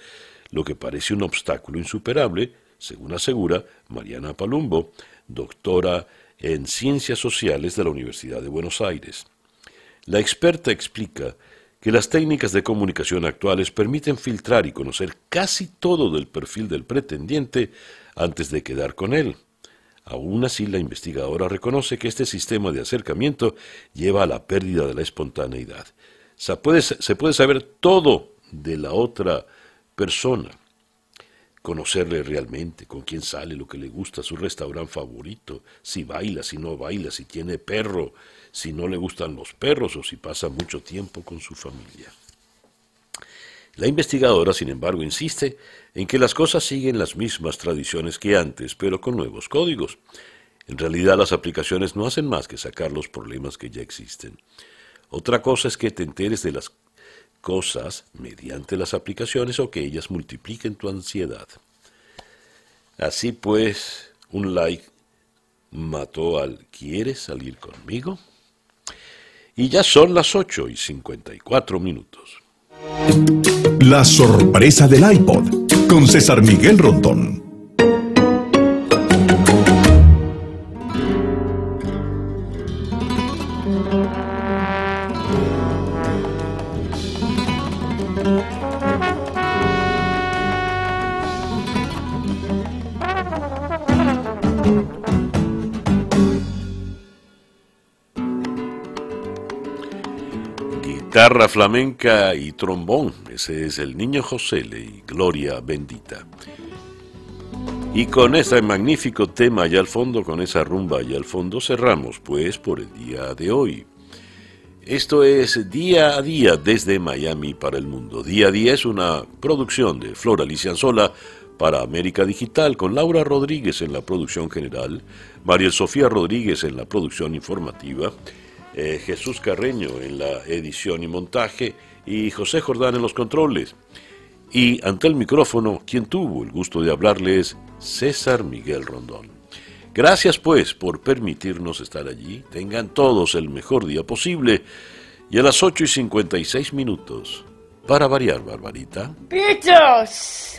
lo que parece un obstáculo insuperable, según asegura Mariana Palumbo, doctora en Ciencias Sociales de la Universidad de Buenos Aires. La experta explica que las técnicas de comunicación actuales permiten filtrar y conocer casi todo del perfil del pretendiente antes de quedar con él. Aún así, la investigadora reconoce que este sistema de acercamiento lleva a la pérdida de la espontaneidad. Se puede, se puede saber todo de la otra persona, conocerle realmente, con quién sale, lo que le gusta, su restaurante favorito, si baila, si no baila, si tiene perro, si no le gustan los perros o si pasa mucho tiempo con su familia. La investigadora, sin embargo, insiste en que las cosas siguen las mismas tradiciones que antes, pero con nuevos códigos. En realidad las aplicaciones no hacen más que sacar los problemas que ya existen. Otra cosa es que te enteres de las cosas mediante las aplicaciones o que ellas multipliquen tu ansiedad. Así pues, un like mató al ¿Quieres salir conmigo? Y ya son las 8 y 54 minutos. La sorpresa del iPod con César Miguel Rondón. Guitarra flamenca y trombón, ese es el niño José y Gloria Bendita. Y con este magnífico tema allá al fondo, con esa rumba allá al fondo, cerramos pues por el día de hoy. Esto es Día a Día desde Miami para el mundo. Día a Día es una producción de Flora Licianzola para América Digital con Laura Rodríguez en la producción general, María Sofía Rodríguez en la producción informativa, eh, Jesús Carreño en la edición y montaje y José Jordán en los controles. Y ante el micrófono, quien tuvo el gusto de hablarles, César Miguel Rondón. Gracias pues por permitirnos estar allí. Tengan todos el mejor día posible. Y a las 8 y 56 minutos, para variar, Barbarita. ¡Pichos!